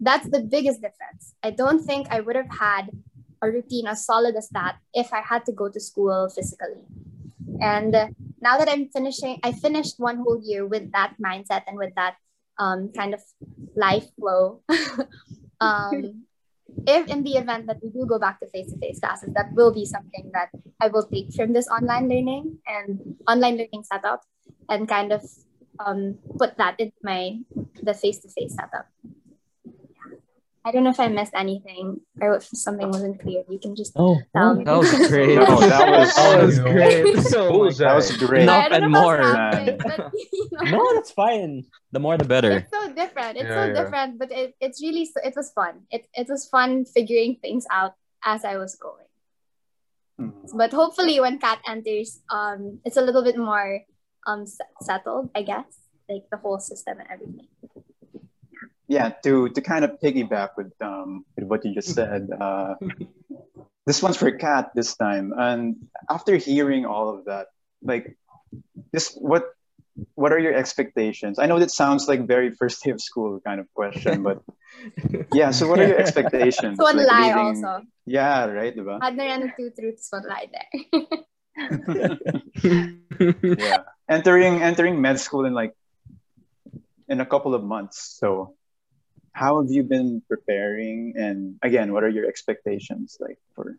that's the biggest difference. I don't think I would have had a routine as solid as that if I had to go to school physically. And now that I'm finishing, I finished one whole year with that mindset and with that um, kind of life flow. um, if in the event that we do go back to face-to-face classes, that will be something that I will take from this online learning and online learning setup and kind of um, put that in my the face-to-face setup. I don't know if I missed anything or if something wasn't clear. You can just Oh, tell me. That was great. No, that was- that was you know, great. That was great. No. And more, what's man. happening, but, you know, no, that's fine. The more, the better. It's so different. It's Yeah, so yeah. different, but it, it's really so, it was fun. It it was fun figuring things out as I was going. Mhm. But hopefully, when Kat enters, um, it's a little bit more um s- settled, I guess, like the whole system and everything. Yeah to to kind of piggyback with um with what you just said uh this one's for kat this time and after hearing all of that like this what what are your expectations i know that sounds like very first day of school kind of question but yeah so what are your expectations So one Like, lie leaving- also. yeah right diba? Had na yan two truths, one lie there. yeah entering entering med school in like in a couple of months so how have you been preparing and again what are your expectations like for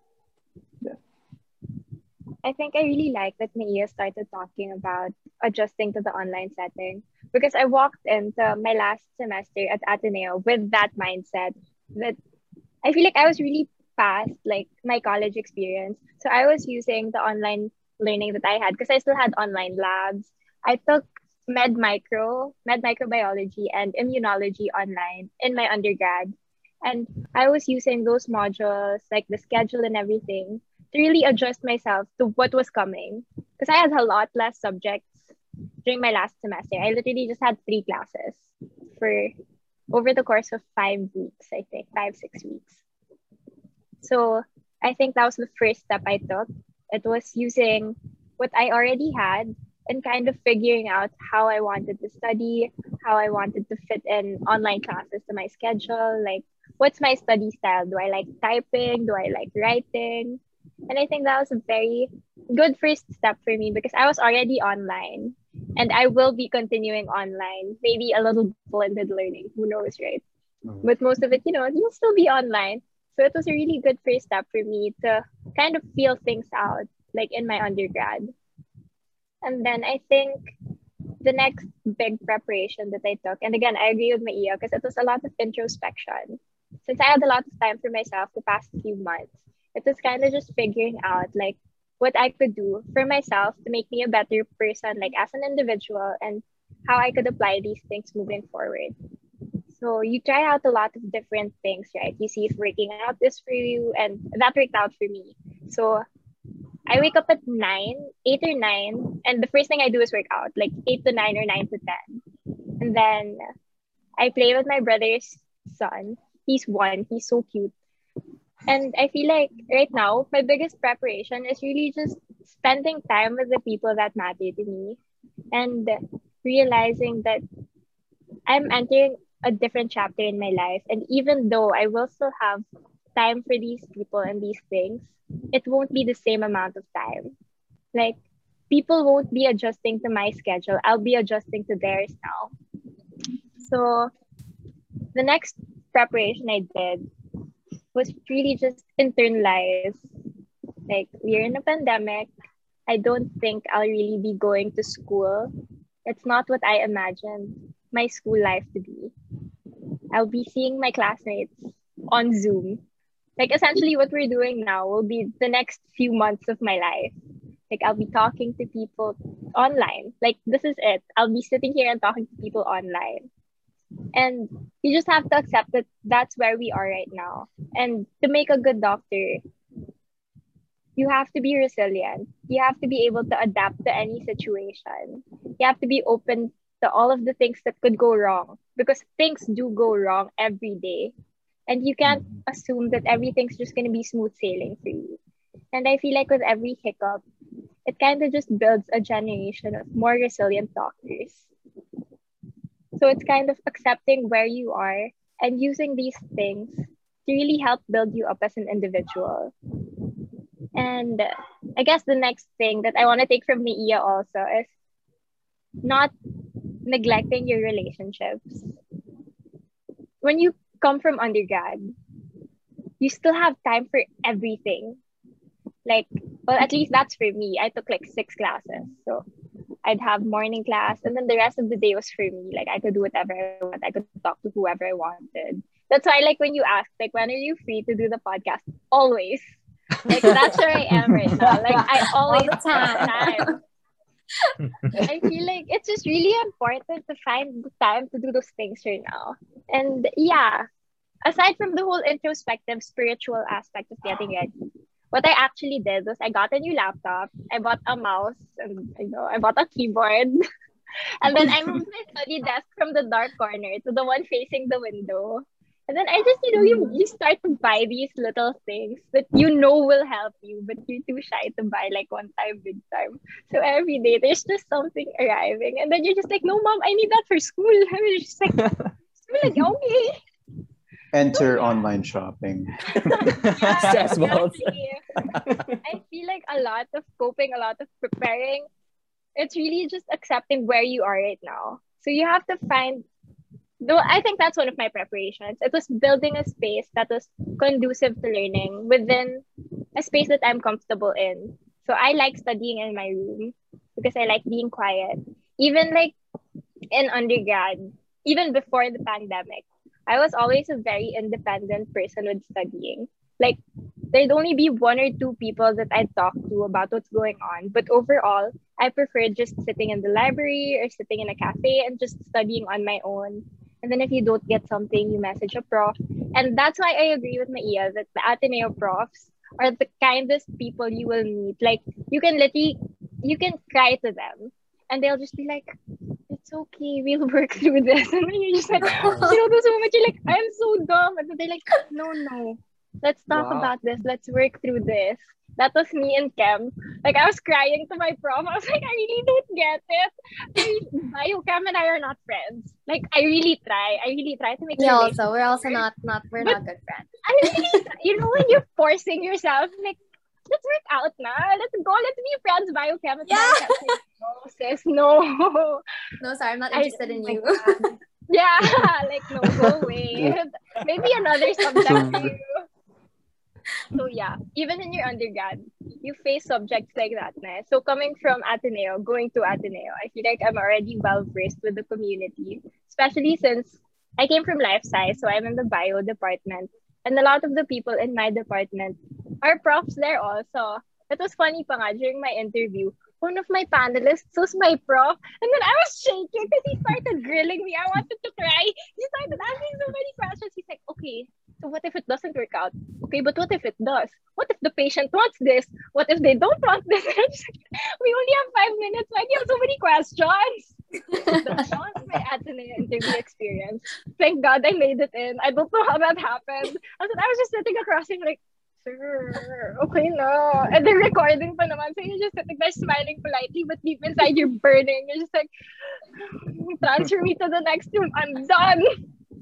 I think I really like that Mia started talking about adjusting to the online setting because I walked into my last semester at Ateneo with that mindset that I feel like I was really past like my college experience. So I was using the online learning that I had because I still had online labs. I took med micro, med microbiology and immunology online in my undergrad. And I was using those modules, like the schedule and everything, to really adjust myself to what was coming. Because I had a lot less subjects during my last semester. I literally just had three classes for over the course of five weeks, I think, five, six weeks. So I think that was the first step I took. It was using what I already had and kind of figuring out how I wanted to study, how I wanted to fit in online classes to my schedule. Like, what's my study style? Do I like typing? Do I like writing? And I think that was a very good first step for me because I was already online and I will be continuing online, maybe a little blended learning. Who knows, right? Mhm. But most of it, you know, you'll still be online. So it was a really good first step for me to kind of feel things out, like in my undergrad. And then I think the next big preparation that I took, and again, I agree with Maia because it was a lot of introspection. Since I had a lot of time for myself the past few months, it was kind of just figuring out like what I could do for myself to make me a better person, like as an individual, and how I could apply these things moving forward. So you try out a lot of different things, right? You see if working out is for you, and that worked out for me. So I wake up at nine, eight or nine, and the first thing I do is work out, like eight to nine or nine to ten. And then I play with my brother's son. He's one, he's so cute. And I feel like right now, my biggest preparation is really just spending time with the people that matter to me and realizing that I'm entering a different chapter in my life. And even though I will still have time for these people and these things, it won't be the same amount of time. Like, people won't be adjusting to my schedule, I'll be adjusting to theirs now. So, the next preparation I did was really just internalize. Like, we're in a pandemic. I don't think I'll really be going to school. It's not what I imagined. my school life to be. I'll be seeing my classmates on Zoom. Like essentially what we're doing now will be the next few months of my life. Like I'll be talking to people online. Like this is it. I'll be sitting here and talking to people online. And you just have to accept that that's where we are right now. And to make a good doctor, you have to be resilient. You have to be able to adapt to any situation. You have to be open to all of the things that could go wrong because things do go wrong every day. And you can't mm-hmm. assume that everything's just going to be smooth sailing for you. And I feel like with every hiccup, it kind of just builds a generation of more resilient doctors. So it's kind of accepting where you are and using these things to really help build you up as an individual. And I guess the next thing that I want to take from Mia also is not neglecting your relationships. When you come from undergrad, you still have time for everything. Like, well, at least that's for me. I took like six classes. So I'd have morning class, and then the rest of the day was for me. Like, I could do whatever I want, I could talk to whoever I wanted. That's why, like, when you ask, like, when are you free to do the podcast? Always. Like, that's where I am right now. Like, I always the time. I feel like it's just really important to find the time to do those things right now. And yeah, aside from the whole introspective spiritual aspect of getting ready, what I actually did was I got a new laptop, I bought a mouse, and you know, I bought a keyboard. and then I moved my study desk from the dark corner to the one facing the window. And then I just, you know, you, mm. you start to buy these little things that you know will help you, but you're too shy to buy like one time, big time. So every day there's just something arriving. And then you're just like, no, mom, I need that for school. And you're just like, I'm like, okay. Enter online shopping. Yeah, Stressful. exactly. I feel like a lot of coping, a lot of preparing, it's really just accepting where you are right now. So you have to find I think that's one of my preparations. It was building a space that was conducive to learning within a space that I'm comfortable in. So I like studying in my room because I like being quiet. Even like in undergrad, even before the pandemic, I was always a very independent person with studying. Like there'd only be one or two people that I'd talk to about what's going on. But overall, I preferred just sitting in the library or sitting in a cafe and just studying on my own. And then if you don't get something, you message a prof. And that's why I agree with Maia that the Ateneo profs are the kindest people you will meet. Like you can literally you can cry to them and they'll just be like, It's okay, we'll work through this. And then you're just like, you know, those moments you're like, I'm so dumb. And then they're like, no, no. Let's talk Wow. about this. Let's work through this. That was me and chem. Like I was crying to my prof. I was like, I really don't get it. I, Biochem and I are not friends. Like I really try. I really try to make Me the also. We're also not not we're not good friends. I really, you know, when you're forcing yourself, like, let's work out now. Let's go. Let's be friends, biochem. and Yeah. biochem. No, sis, no. No, sorry, I'm not I- interested in oh you. Yeah, like, no, go away. Maybe another subject for you. So, yeah, even in your undergrad, you face subjects like that. Na? So, coming from Ateneo, going to Ateneo, I feel like I'm already well versed with the community, especially since I came from life science, so I'm in the bio department. And a lot of the people in my department are profs there also. It was funny pa nga, during my interview, one of my panelists was my prof. And then I was shaking because he started grilling me. I wanted to cry. He started asking so many questions. He's like, okay, what if it doesn't work out? Okay, but what if it does? What if the patient wants this? What if they don't want this? And I'm just like, we only have five minutes. Why do you have so many questions? that was my Ateneo interview experience. Thank God I made it in. I don't know how that happened. I was, I was just sitting across him like, sir, okay no. And the recording pa naman. So you're just sitting there smiling politely, but deep inside you're burning. You're just like, transfer me to the next room. I'm done.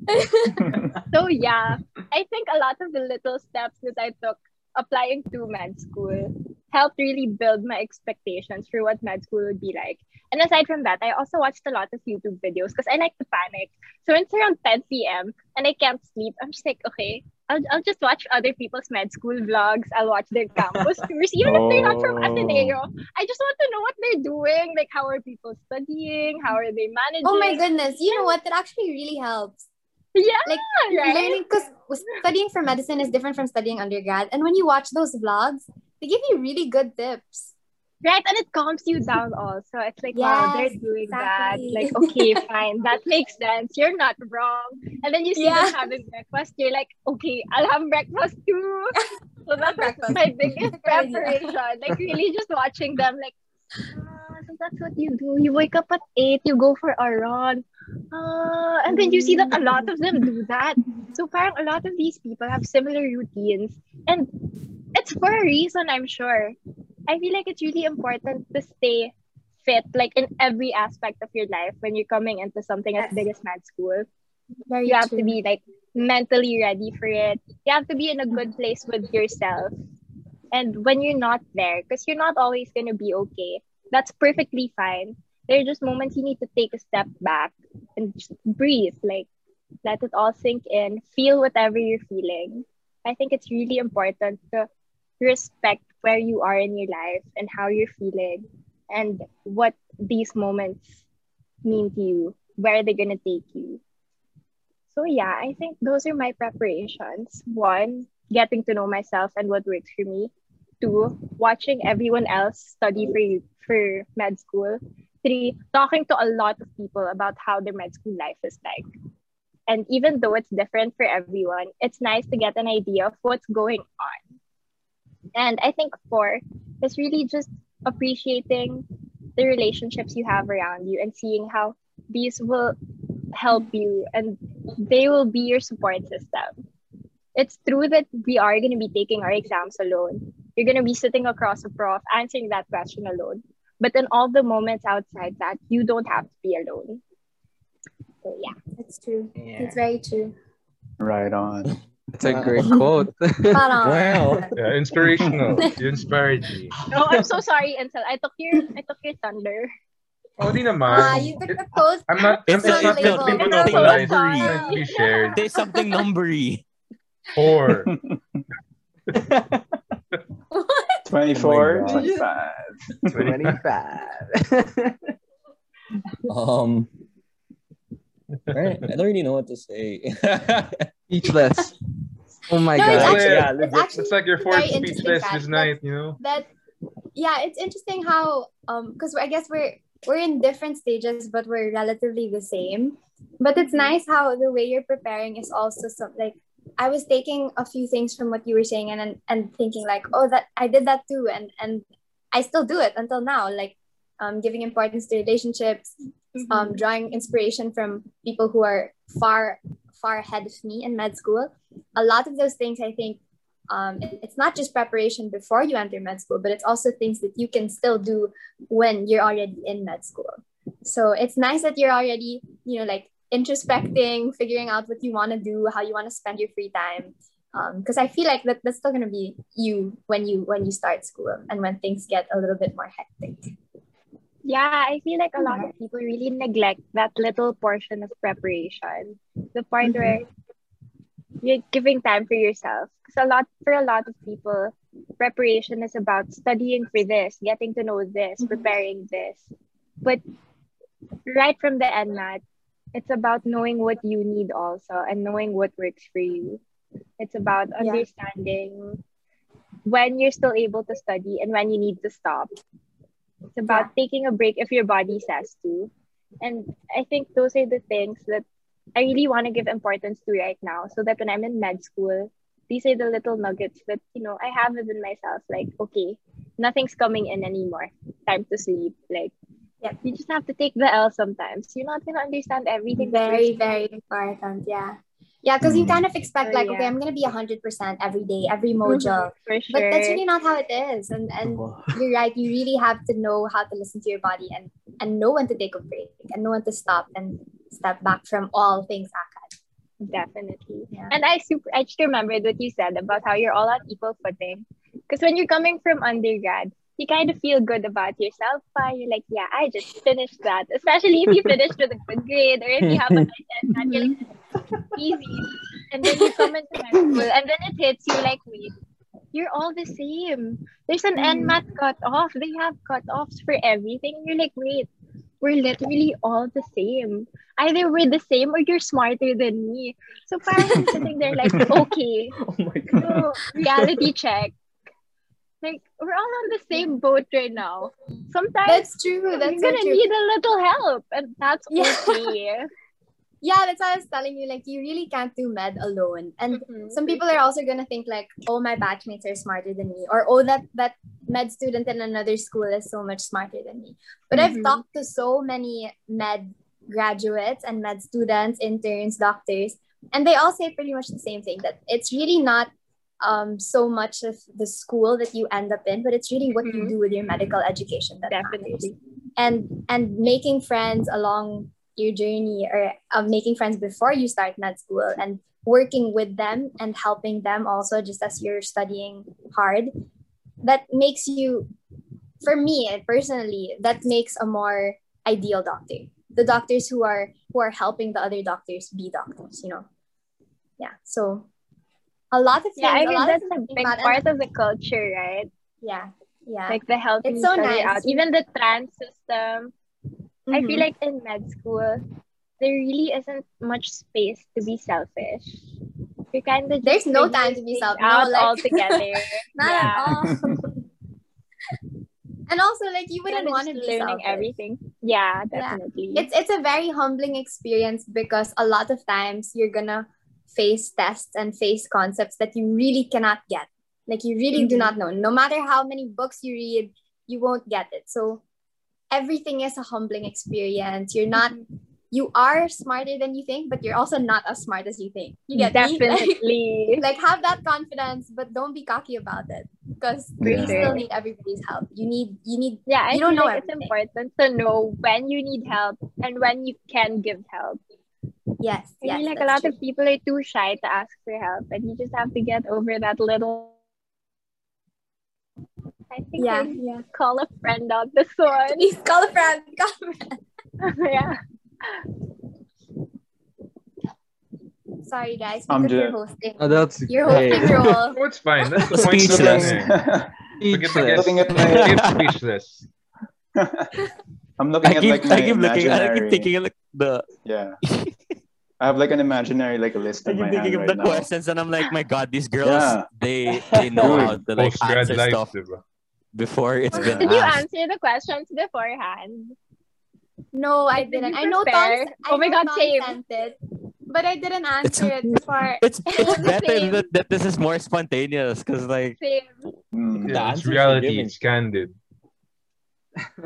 So yeah, I think a lot of the little steps that I took applying to med school helped really build my expectations for what med school would be like. And aside from that, I also watched a lot of YouTube videos because I like to panic. So when it's around 10 p.m. and I can't sleep, I'm just like, okay, I'll, I'll just watch other people's med school vlogs. I'll watch their campus tours, even if they're not from Oh. Ateneo. I just want to know what they're doing. Like, how are people studying? How are they managing? Oh my goodness. You know what? That actually really helps. Yeah, Like right? learning because studying for medicine is different from studying undergrad. And when you watch those vlogs, they give you really good tips. Right, and it calms you down also. It's like, wow, they're doing exactly. that. Like, okay, fine, that makes sense. You're not wrong. And then you see Yeah. them having breakfast. You're like, okay, I'll have breakfast too. So that's Breakfast. my biggest preparation. Like, really just watching them, like, ah, so that's what you do. You wake up at 8, you go for a run. Uh, and then you see that a lot of them do that. So parang a lot of these people have similar routines. And it's for a reason, I'm sure. I feel like it's really important to stay fit, like in every aspect of your life when you're coming into something as big as med school. Very You have true. to be like mentally ready for it. You have to be in a good place with yourself. And when you're not there, because you're not always going to be okay, that's perfectly fine. There are just moments you need to take a step back and just breathe, like let it all sink in, feel whatever you're feeling. I think it's really important to respect where you are in your life and how you're feeling and what these moments mean to you, where they're going to take you. So, yeah, I think those are my preparations. One, getting to know myself and what works for me. Two, watching everyone else study for for med school. Three, talking to a lot of people about how their med school life is like. And even though it's different for everyone, it's nice to get an idea of what's going on. And I think four is really just appreciating the relationships you have around you and seeing how these will help you and they will be your support system. It's true that we are going to be taking our exams alone. You're going to be sitting across a prof answering that question alone. But in all the moments outside that, you don't have to be alone. So, yeah. It's true. Yeah. It's very true. Right on. It's a great quote. Wow. Yeah, inspirational. you inspired me. No, I'm so sorry, Ansel. I took your I took your thunder. Oh, di naman. Ah, you took the post. I'm not, I'm It's not, not it's not labeled. being It's not monopolized. It's meant to be shared. There's something numbery. Four. 24, Oh 25. 25. Um, right. I don't really know what to say. Speechless. Oh my No, it's god. actually- yeah, it's legit. actually It's like your fourth speechless fact this night, you know? that yeah it's interesting how um because i guess we're we're in different stages but we're relatively the same but it's nice how the way you're preparing is also some like i was taking a few things from what you were saying and and, and thinking like oh that i did that too. And and i still do it until now like um giving importance to relationships um drawing inspiration from people who are far far ahead of me in med school. A lot of those things i think um, it's not just preparation before you enter med school, but it's also things that you can still do when you're already in med school. So it's nice that you're already, you know, like introspecting, figuring out what you want to do, how you want to spend your free time. Because I feel like that, that's still gonna be you when you when you start school and when things get a little bit more hectic. Yeah, I feel like a lot of people really neglect that little portion of preparation. The part Mhm. where you're giving time for yourself. Because a lot for a lot of people, preparation is about studying for this, getting to know this, Mhm. preparing this. But right from the end, Matt, it's about knowing what you need also and knowing what works for you. It's about Yeah. understanding when you're still able to study and when you need to stop. It's about taking a break if your body says to. And I think those are the things that I really want to give importance to right now so that when I'm in med school, these are the little nuggets that, you know, I have within myself. Like, okay, nothing's coming in anymore. Time to sleep. Like, Yep. you just have to take the L sometimes. You're not going to understand everything. Very, very important. Yeah. Yeah, because you Mm. kind of expect Oh, like, okay. I'm gonna be hundred percent every day, every Mhm, module. For But that's really not how it is. And and you're right, you really have to know how to listen to your body and and know when to take a break and know when to stop and step back from all things acad. Definitely. Yeah. And I super I just remembered what you said about how you're all on equal footing. Because when you're coming from undergrad, you kind of feel good about yourself. Pa. You're like, yeah, I just finished that. Especially if you finished with a good grade or if you have a nice SAT, you're like, easy. and then you come into med school, and then it hits you like, wait, you're all the same. There's an NMAT mm. cutoff. They have cutoffs for everything. You're like, wait, we're literally all the same. Either we're the same or you're smarter than me. So parang I'm sitting there like, okay, Oh my god. so reality check. Like we're all on the same boat right now. Sometimes That's true. you're That's gonna true. need a little help, and that's Yeah. okay. Yeah, that's why I was telling you, like, you really can't do med alone. And Mhm. some people are also gonna think like, oh, my batchmates are smarter than me, or oh, that that med student in another school is so much smarter than me. But I've Mhm. talked to so many med graduates and med students, interns, doctors, and they all say pretty much the same thing that it's really not um so much of the school that you end up in, but it's really what you Mhm. do with your medical education that matters Definitely. and and making friends along your journey or um, making friends before you start med school and working with them and helping them also just as you're studying hard that makes you for me personally that makes a more ideal doctor the doctors who are who are helping the other doctors be doctors you know yeah so a lot of things Yeah, I a mean lot that's a big think and- part of the culture, right? yeah yeah Like the helping It's so nice. out. Even the trans system. I feel Mhm. like in med school, there really isn't much space to be selfish. You kind of There's no time to be selfish. No, out like- altogether. not yeah. at all and also like you wouldn't Kinda want to just be learning selfish. everything. Yeah, Yeah. definitely. it's it's a very humbling experience because a lot of times you're gonna face tests and face concepts that you really cannot get like you really do Mhm. not know no matter how many books you read you won't get it so everything is a humbling experience you're not you are smarter than you think but you're also not as smart as you think you get me? Like- definitely. like have that confidence but don't be cocky about it because Yeah. you still need everybody's help you need you need yeah, I you feel don't know like it's important to know when you need help and when you can give help. Yes I yes feel like a lot true. of people are too shy to ask for help, and you just have to get over that little. I think yeah I yeah call a friend out this one. please call a friend call a friend yeah. Sorry, guys. I'm Because you're just- hosting. Oh, that's You're great. hosting role. Oh, it's fine. That's the point. Speechless. Forget, forget. Speechless. looking at my, speechless. I'm looking I at keep, like I keep looking. I keep thinking of like the. Yeah, I have like an imaginary like a list I in keep my thinking hand of right the now. questions, and I'm like, my God, these girls, Yeah. they they know Dude, how to like Post-grad answer life, stuff diba? before it's been Did you asked. answer the questions beforehand? No, I Did didn't. you I know prepare? Tom. Oh my God, same. sent it, but I didn't answer it before. It's it's better same. that, that this is more spontaneous because like Same. Mm. The Yeah, it's answers are reality. given. It's candid.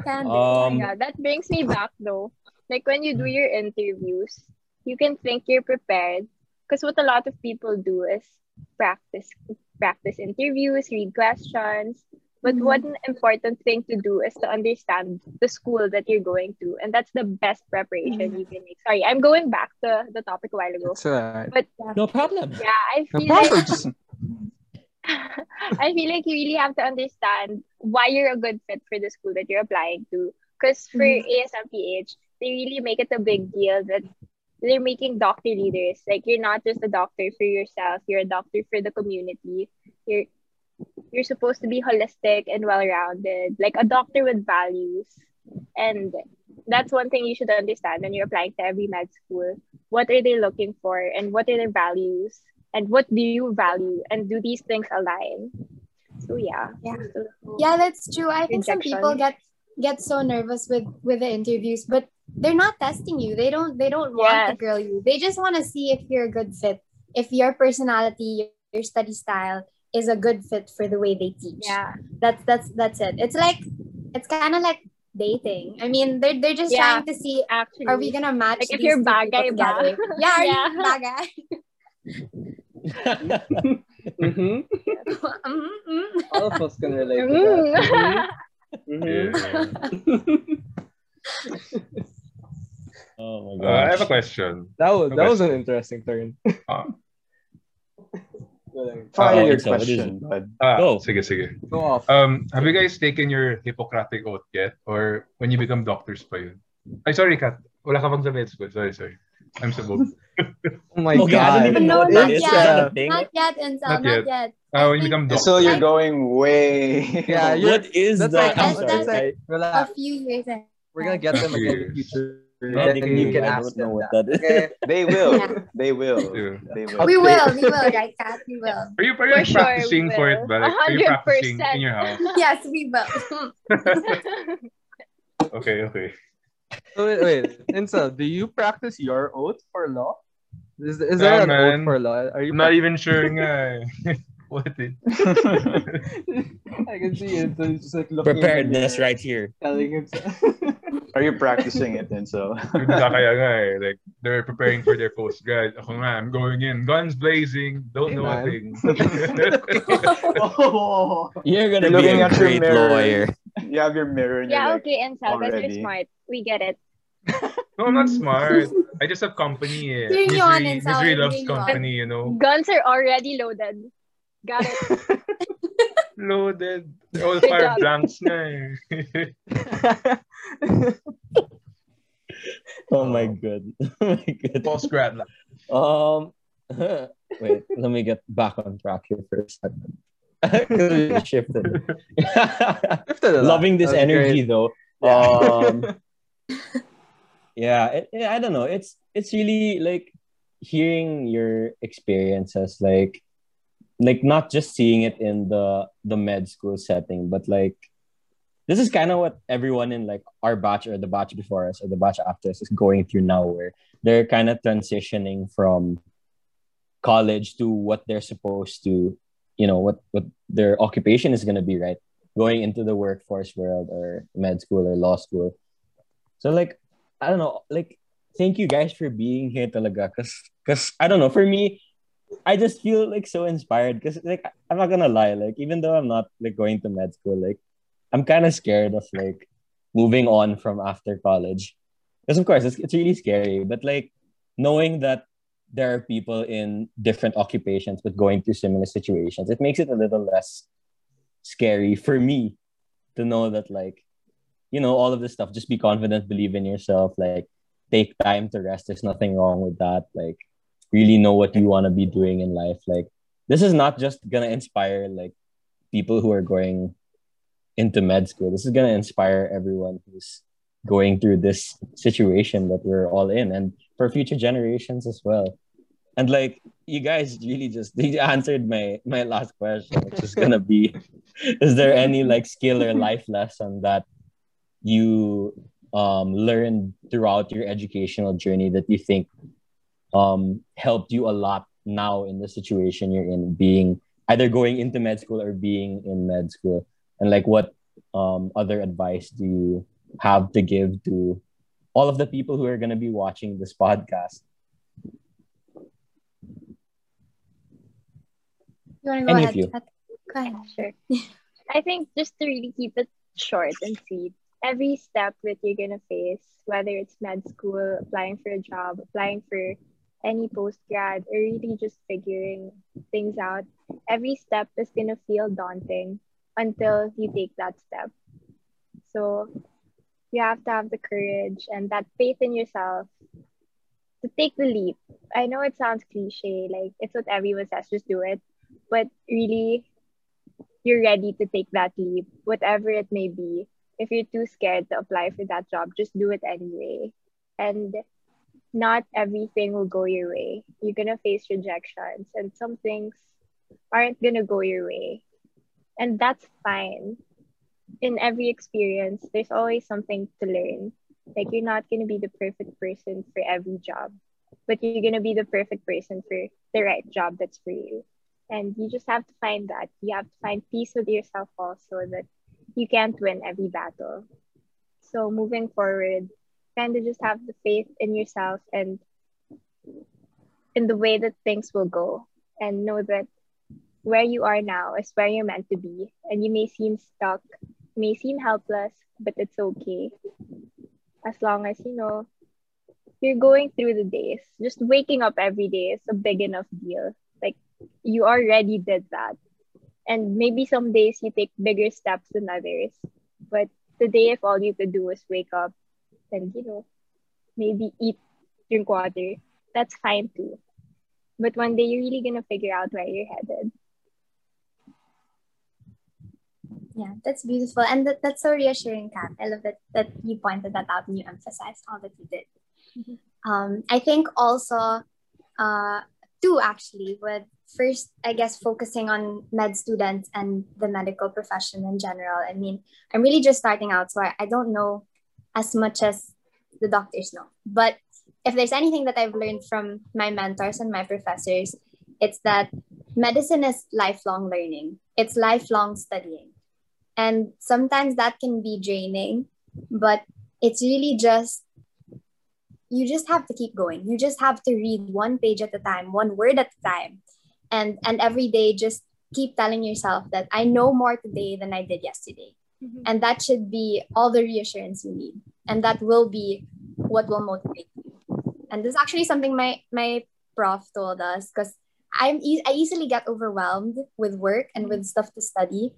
Candy. Oh Um, my god, that brings me back though. Like when you do your interviews, you can think you're prepared. Because what a lot of people do is practice practice interviews, read questions. But Mhm. one important thing to do is to understand the school that you're going to. And that's the best preparation you can make. Sorry, I'm going back to the topic a while ago. it's alright. But No problem. yeah, I No feel like. I feel like you really have to understand why you're a good fit for the school that you're applying to. Because for Mhm. ASMPH, they really make it a big deal that they're making doctor leaders. Like you're not just a doctor for yourself, you're a doctor for the community. You're you're supposed to be holistic and well-rounded, like a doctor with values. And that's one thing you should understand when you're applying to every med school. What are they looking for and what are their values? And what do you value? And do these things align? So yeah. Yeah. just a little- Yeah, that's true. I think some people get get so nervous with with the interviews, but they're not testing you. They don't they don't want to Yes. grill you. They just want to see if you're a good fit. If your personality, your study style is a good fit for the way they teach. Yeah. That's that's that's it. It's like it's kind of like dating. I mean, they're they're just Yeah. trying to see Actually. are we gonna match Like, if you're two people bagay ba? together? Yeah, are Yeah. you bagay? Mhm. Mhm, mhm. All of us can relate to that. Mhm. Yeah. oh my Uh, I have a question. That was that Okay. was an interesting turn. Uh, Fire Oh, your so question, bud. ah, Go. sige, sige. Go off. Um, have you guys taken your Hippocratic oath yet? Or when you become doctors pa yun? Ay, sorry, Kat. Wala ka pang sa med school. Sorry, sorry. I'm sabog. Oh my Okay, I don't even know No, not that is. Is yet. that a? Not yet, Ansel. Not Not, yet. yet. Uh, when you think become So you're going way. Yeah, you're- What is That's that? like, I'm sorry. that's I, a Relax. few years ahead. We're gonna get them again in the future. Yeah, Then you they can do. I ask them know what that. that is. Okay. They will. Yeah. They will. They will. We will. We will, right, Kat? We will. Are you, are you For like sure, practicing we for it, will. but like, are you practicing 100%. in your house? Yes, we will. Okay, okay. So wait, wait. Insa, do you practice your oath for law? Is, is Yeah, there an man. oath for law? Are you I'm not even sure eh. Nga eh. it I can see it. So he's just like looking Preparedness mirror, right here. Telling himself. Are you practicing it then? So kaya nga eh. Like, they're preparing for their post-grad. Ako nga, I'm going in. Guns blazing. Don't Hey, know a thing. oh. You're gonna You're be looking a at your great mirror. lawyer. you have your mirror and yeah, you're like, okay, Ansel, because already. you're smart. We get it. no, I'm not smart. I just have company eh. Cheering you on, Misery, misery loves Cheering you on. company, you know. Guns are already loaded. Got it. Loaded. They're all Good fire job. blanks nga eh. Oh my god. Oh my god. Post-grad lang. Um, wait, let me get back on track here for a second. we shifted. Shifted a. Loving this energy great. though. Um, yeah, it, it- I don't know. It's it's really like hearing your experiences, like like not just seeing it in the the med school setting, but like this is kind of what everyone in like our batch or the batch before us or the batch after us is going through now, where they're kind of transitioning from college to what they're supposed to, you know, what what their occupation is gonna be, right? Going into the workforce world or med school or law school. So like, I don't know, like thank you guys for being here talaga. Cause, cause I don't know, for me, I just feel like so inspired. Cause like I'm not gonna lie, like even though I'm not like going to med school, like I'm kind of scared of like moving on from after college. Because of course it's, it's really scary, but like knowing that there are people in different occupations but going through similar situations, it makes it a little less scary for me to know that like you know all of this stuff just be confident believe in yourself like take time to rest there's nothing wrong with that like really know what you want to be doing in life. Like this is not just gonna inspire like people who are going into med school. This is gonna inspire everyone who's going through this situation that we're all in and for future generations as well. And like you guys really just they answered my my last question which is gonna be is there any like skill or life lesson that you um learned throughout your educational journey that you think um helped you a lot now in the situation you're in being either going into med school or being in med school and like what um other advice do you have to give to all of the people who are going to be watching this podcast You want to go Any of you. Go ahead. Sure. I think just to really keep it short and sweet, every step that you're gonna face, whether it's med school, applying for a job, applying for any post grad, or really just figuring things out, every step is gonna feel daunting until you take that step. So you have to have the courage and that faith in yourself to take the leap. I know it sounds cliche, like it's what everyone says, just do it. But really, you're ready to take that leap, whatever it may be. If you're too scared to apply for that job, just do it anyway. And not everything will go your way. You're gonna face rejections, and some things aren't gonna go your way. And that's fine. In every experience, there's always something to learn. Like, you're not gonna be the perfect person for every job, but you're gonna be the perfect person for the right job that's for you. And you just have to find that. You have to find peace with yourself also that you can't win every battle. So moving forward, kind of just have the faith in yourself and in the way that things will go and know that where you are now is where you're meant to be. And you may seem stuck, may seem helpless, but it's okay. As long as you know you're going through the days. Just waking up every day is a big enough deal. Like you already did that. And maybe some days you take bigger steps than others. But today, if all you could do is wake up and, you know, maybe eat, drink water, that's fine too. But one day you're really gonna figure out where you're headed. Yeah, that's beautiful. And that, that's so reassuring, Kat. I love that, that you pointed that out and you emphasized all that you did. Mhm. Um, I think also, uh, two actually, with first, I guess, focusing on med students and the medical profession in general. I mean, I'm really just starting out, so I, I don't know as much as the doctors know. But if there's anything that I've learned from my mentors and my professors, it's that medicine is lifelong learning, it's lifelong studying. And sometimes that can be draining, but it's really just, you just have to keep going. You just have to read one page at a time, one word at a time. And, and every day, just keep telling yourself that I know more today than I did yesterday. Mhm. And that should be all the reassurance you need. And that will be what will motivate you. And this is actually something my, my prof told us because I'm e- I easily get overwhelmed with work and with stuff to study.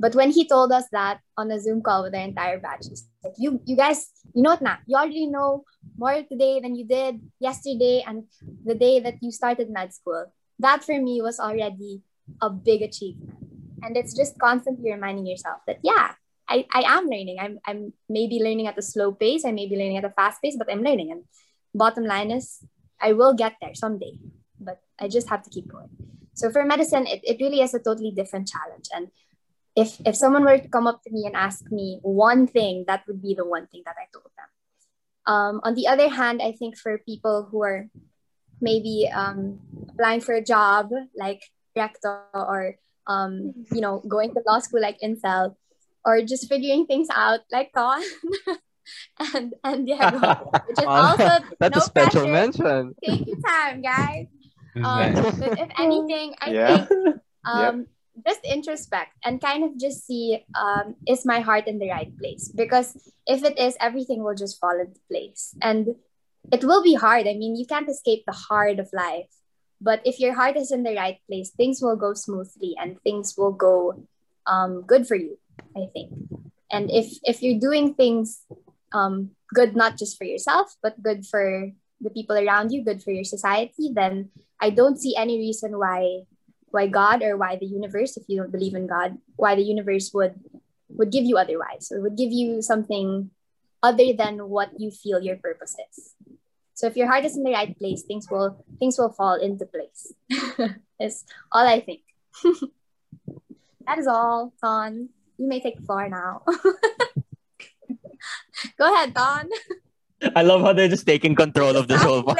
But when he told us that on a Zoom call with our entire batch, he's like, you you guys, you know it now. You already know more today than you did yesterday and the day that you started med school. That for me was already a big achievement. And it's just constantly reminding yourself that yeah, I, I am learning. I'm I'm maybe learning at a slow pace, I may be learning at a fast pace, but I'm learning. And bottom line is I will get there someday. But I just have to keep going. So for medicine, it, it really is a totally different challenge. And if if someone were to come up to me and ask me one thing, that would be the one thing that I told them. Um, on the other hand, I think for people who are maybe um, applying for a job like recto or um, you know going to law school like Ansel, or just figuring things out like Con and and Diego, which is also That's no a special pressure. mention. Take your time, guys. Um, nice. but if anything, I Yeah. think um, just introspect and kind of just see um, is my heart in the right place? Because if it is, everything will just fall into place. And it will be hard. I mean, you can't escape the hard of life. But if your heart is in the right place, things will go smoothly and things will go um, good for you, I think. And if if you're doing things um, good, not just for yourself, but good for the people around you, good for your society, then I don't see any reason why why God or why the universe, if you don't believe in God, why the universe would would give you otherwise or would give you something other than what you feel your purpose is. So if your heart is in the right place, things will things will fall into place. is all I think. that is all, Don. You may take the floor now. Go ahead, Don. I love how they're just taking control of this whole part.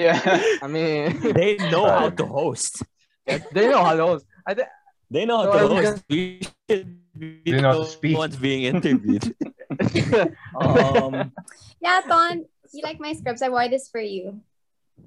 Yeah. I mean, They know how to host. they know how to. Host. I think They know how So to are we host. We should be They know how to the ones being interviewed. Um, yeah, Don, you like my scripts. I wore this for you.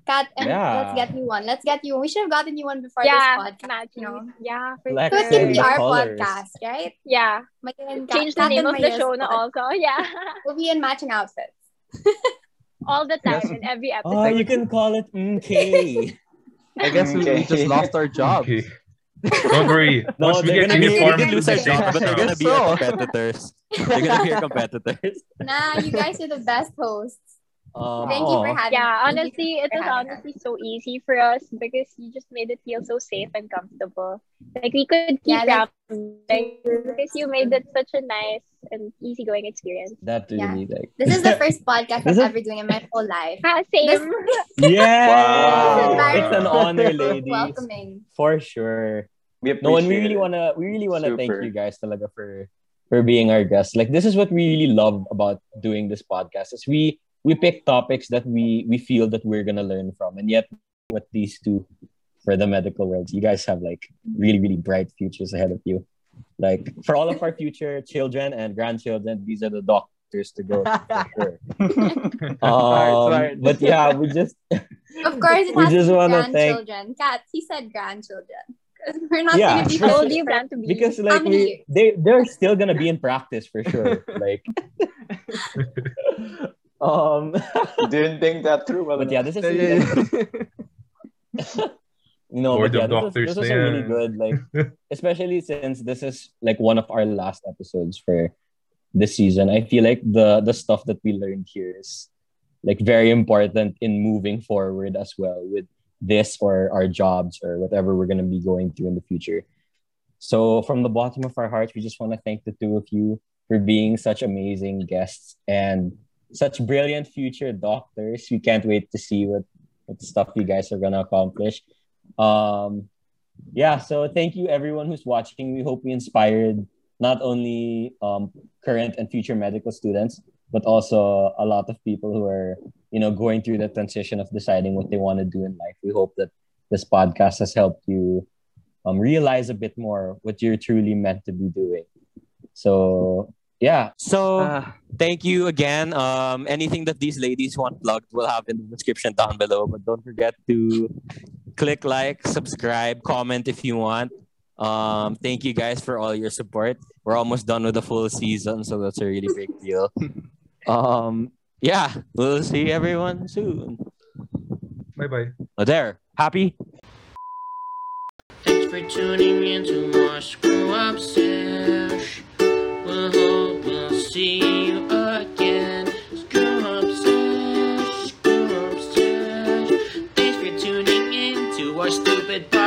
Kat, and Yeah. let's get you one. Let's get you one. We should have gotten you one before yeah, this podcast. You know? Yeah, for Like So it sure. can be our colors. podcast, right? Yeah. Maia and Kat- Change the name and of the show na also. Yeah. We'll be in matching outfits. All the time Yes. in every oh, episode. oh, you can call it MK. I guess we, we just lost our jobs. Okay. Don't worry. No, Once we they're get gonna be- uniform, we can lose our Uniform. jobs, but they're gonna be So. our competitors. They're gonna be our competitors. Nah, you guys are the best hosts. Um, Thank you for having yeah, me. honestly, it was having honestly so easy for us because you just made it feel so safe and comfortable. Like we could keep Yeah, that's rambling because you made it such a nice and easygoing experience. That Yeah. really like. This is the first podcast I'm is- ever doing in my whole life. Ah, same. This- Yeah, Wow. it's an honor, ladies, Welcoming. for sure. We No, and we really wanna, we really wanna thank you guys, talaga for for being our guests. Like this is what we really love about doing this podcast. Is we we pick topics that we we feel that we're gonna learn from, and yet with these two for the medical world, you guys have like really really bright futures ahead of you. Like for all of our future children and grandchildren, these are the doctors to go for sure. Smart, Um, smart. but yeah, we just Of course, it We has just to be wanna thank- grandchildren. Kat, he said grandchildren. 'Cause We're not Yeah. gonna be How old told do you plan to be? because like we, they they're still gonna be in practice for sure. like um Didn't think that through. well but yeah, this is really, no, Board but yeah, this doctors is, this is a really good like especially since this is like one of our last episodes for this season. I feel like the the stuff that we learned here is like very important in moving forward as well with this or our jobs or whatever we're going to be going through in the future. So from the bottom of our hearts, we just want to thank the two of you for being such amazing guests and such brilliant future doctors. We can't wait to see what, what stuff you guys are to accomplish. Um, yeah, so thank you everyone who's watching. We hope we inspired not only um, current and future medical students, but also a lot of people who are, you know, going through the transition of deciding what they want to do in life. We hope that this podcast has helped you um, realize a bit more what you're truly meant to be doing. So yeah. So Ah. thank you again. Um, anything that these ladies want plugged, we'll have in the description down below. But don't forget to click like, subscribe, comment if you want. Um, thank you guys for all your support. We're almost done with the full season, so that's a really big deal. um, yeah, we'll see everyone soon. Bye bye. Oh, there. Happy? Thanks for tuning in to our Screw Up Hope we'll see you again. Thanks for tuning in to our stupid podcast.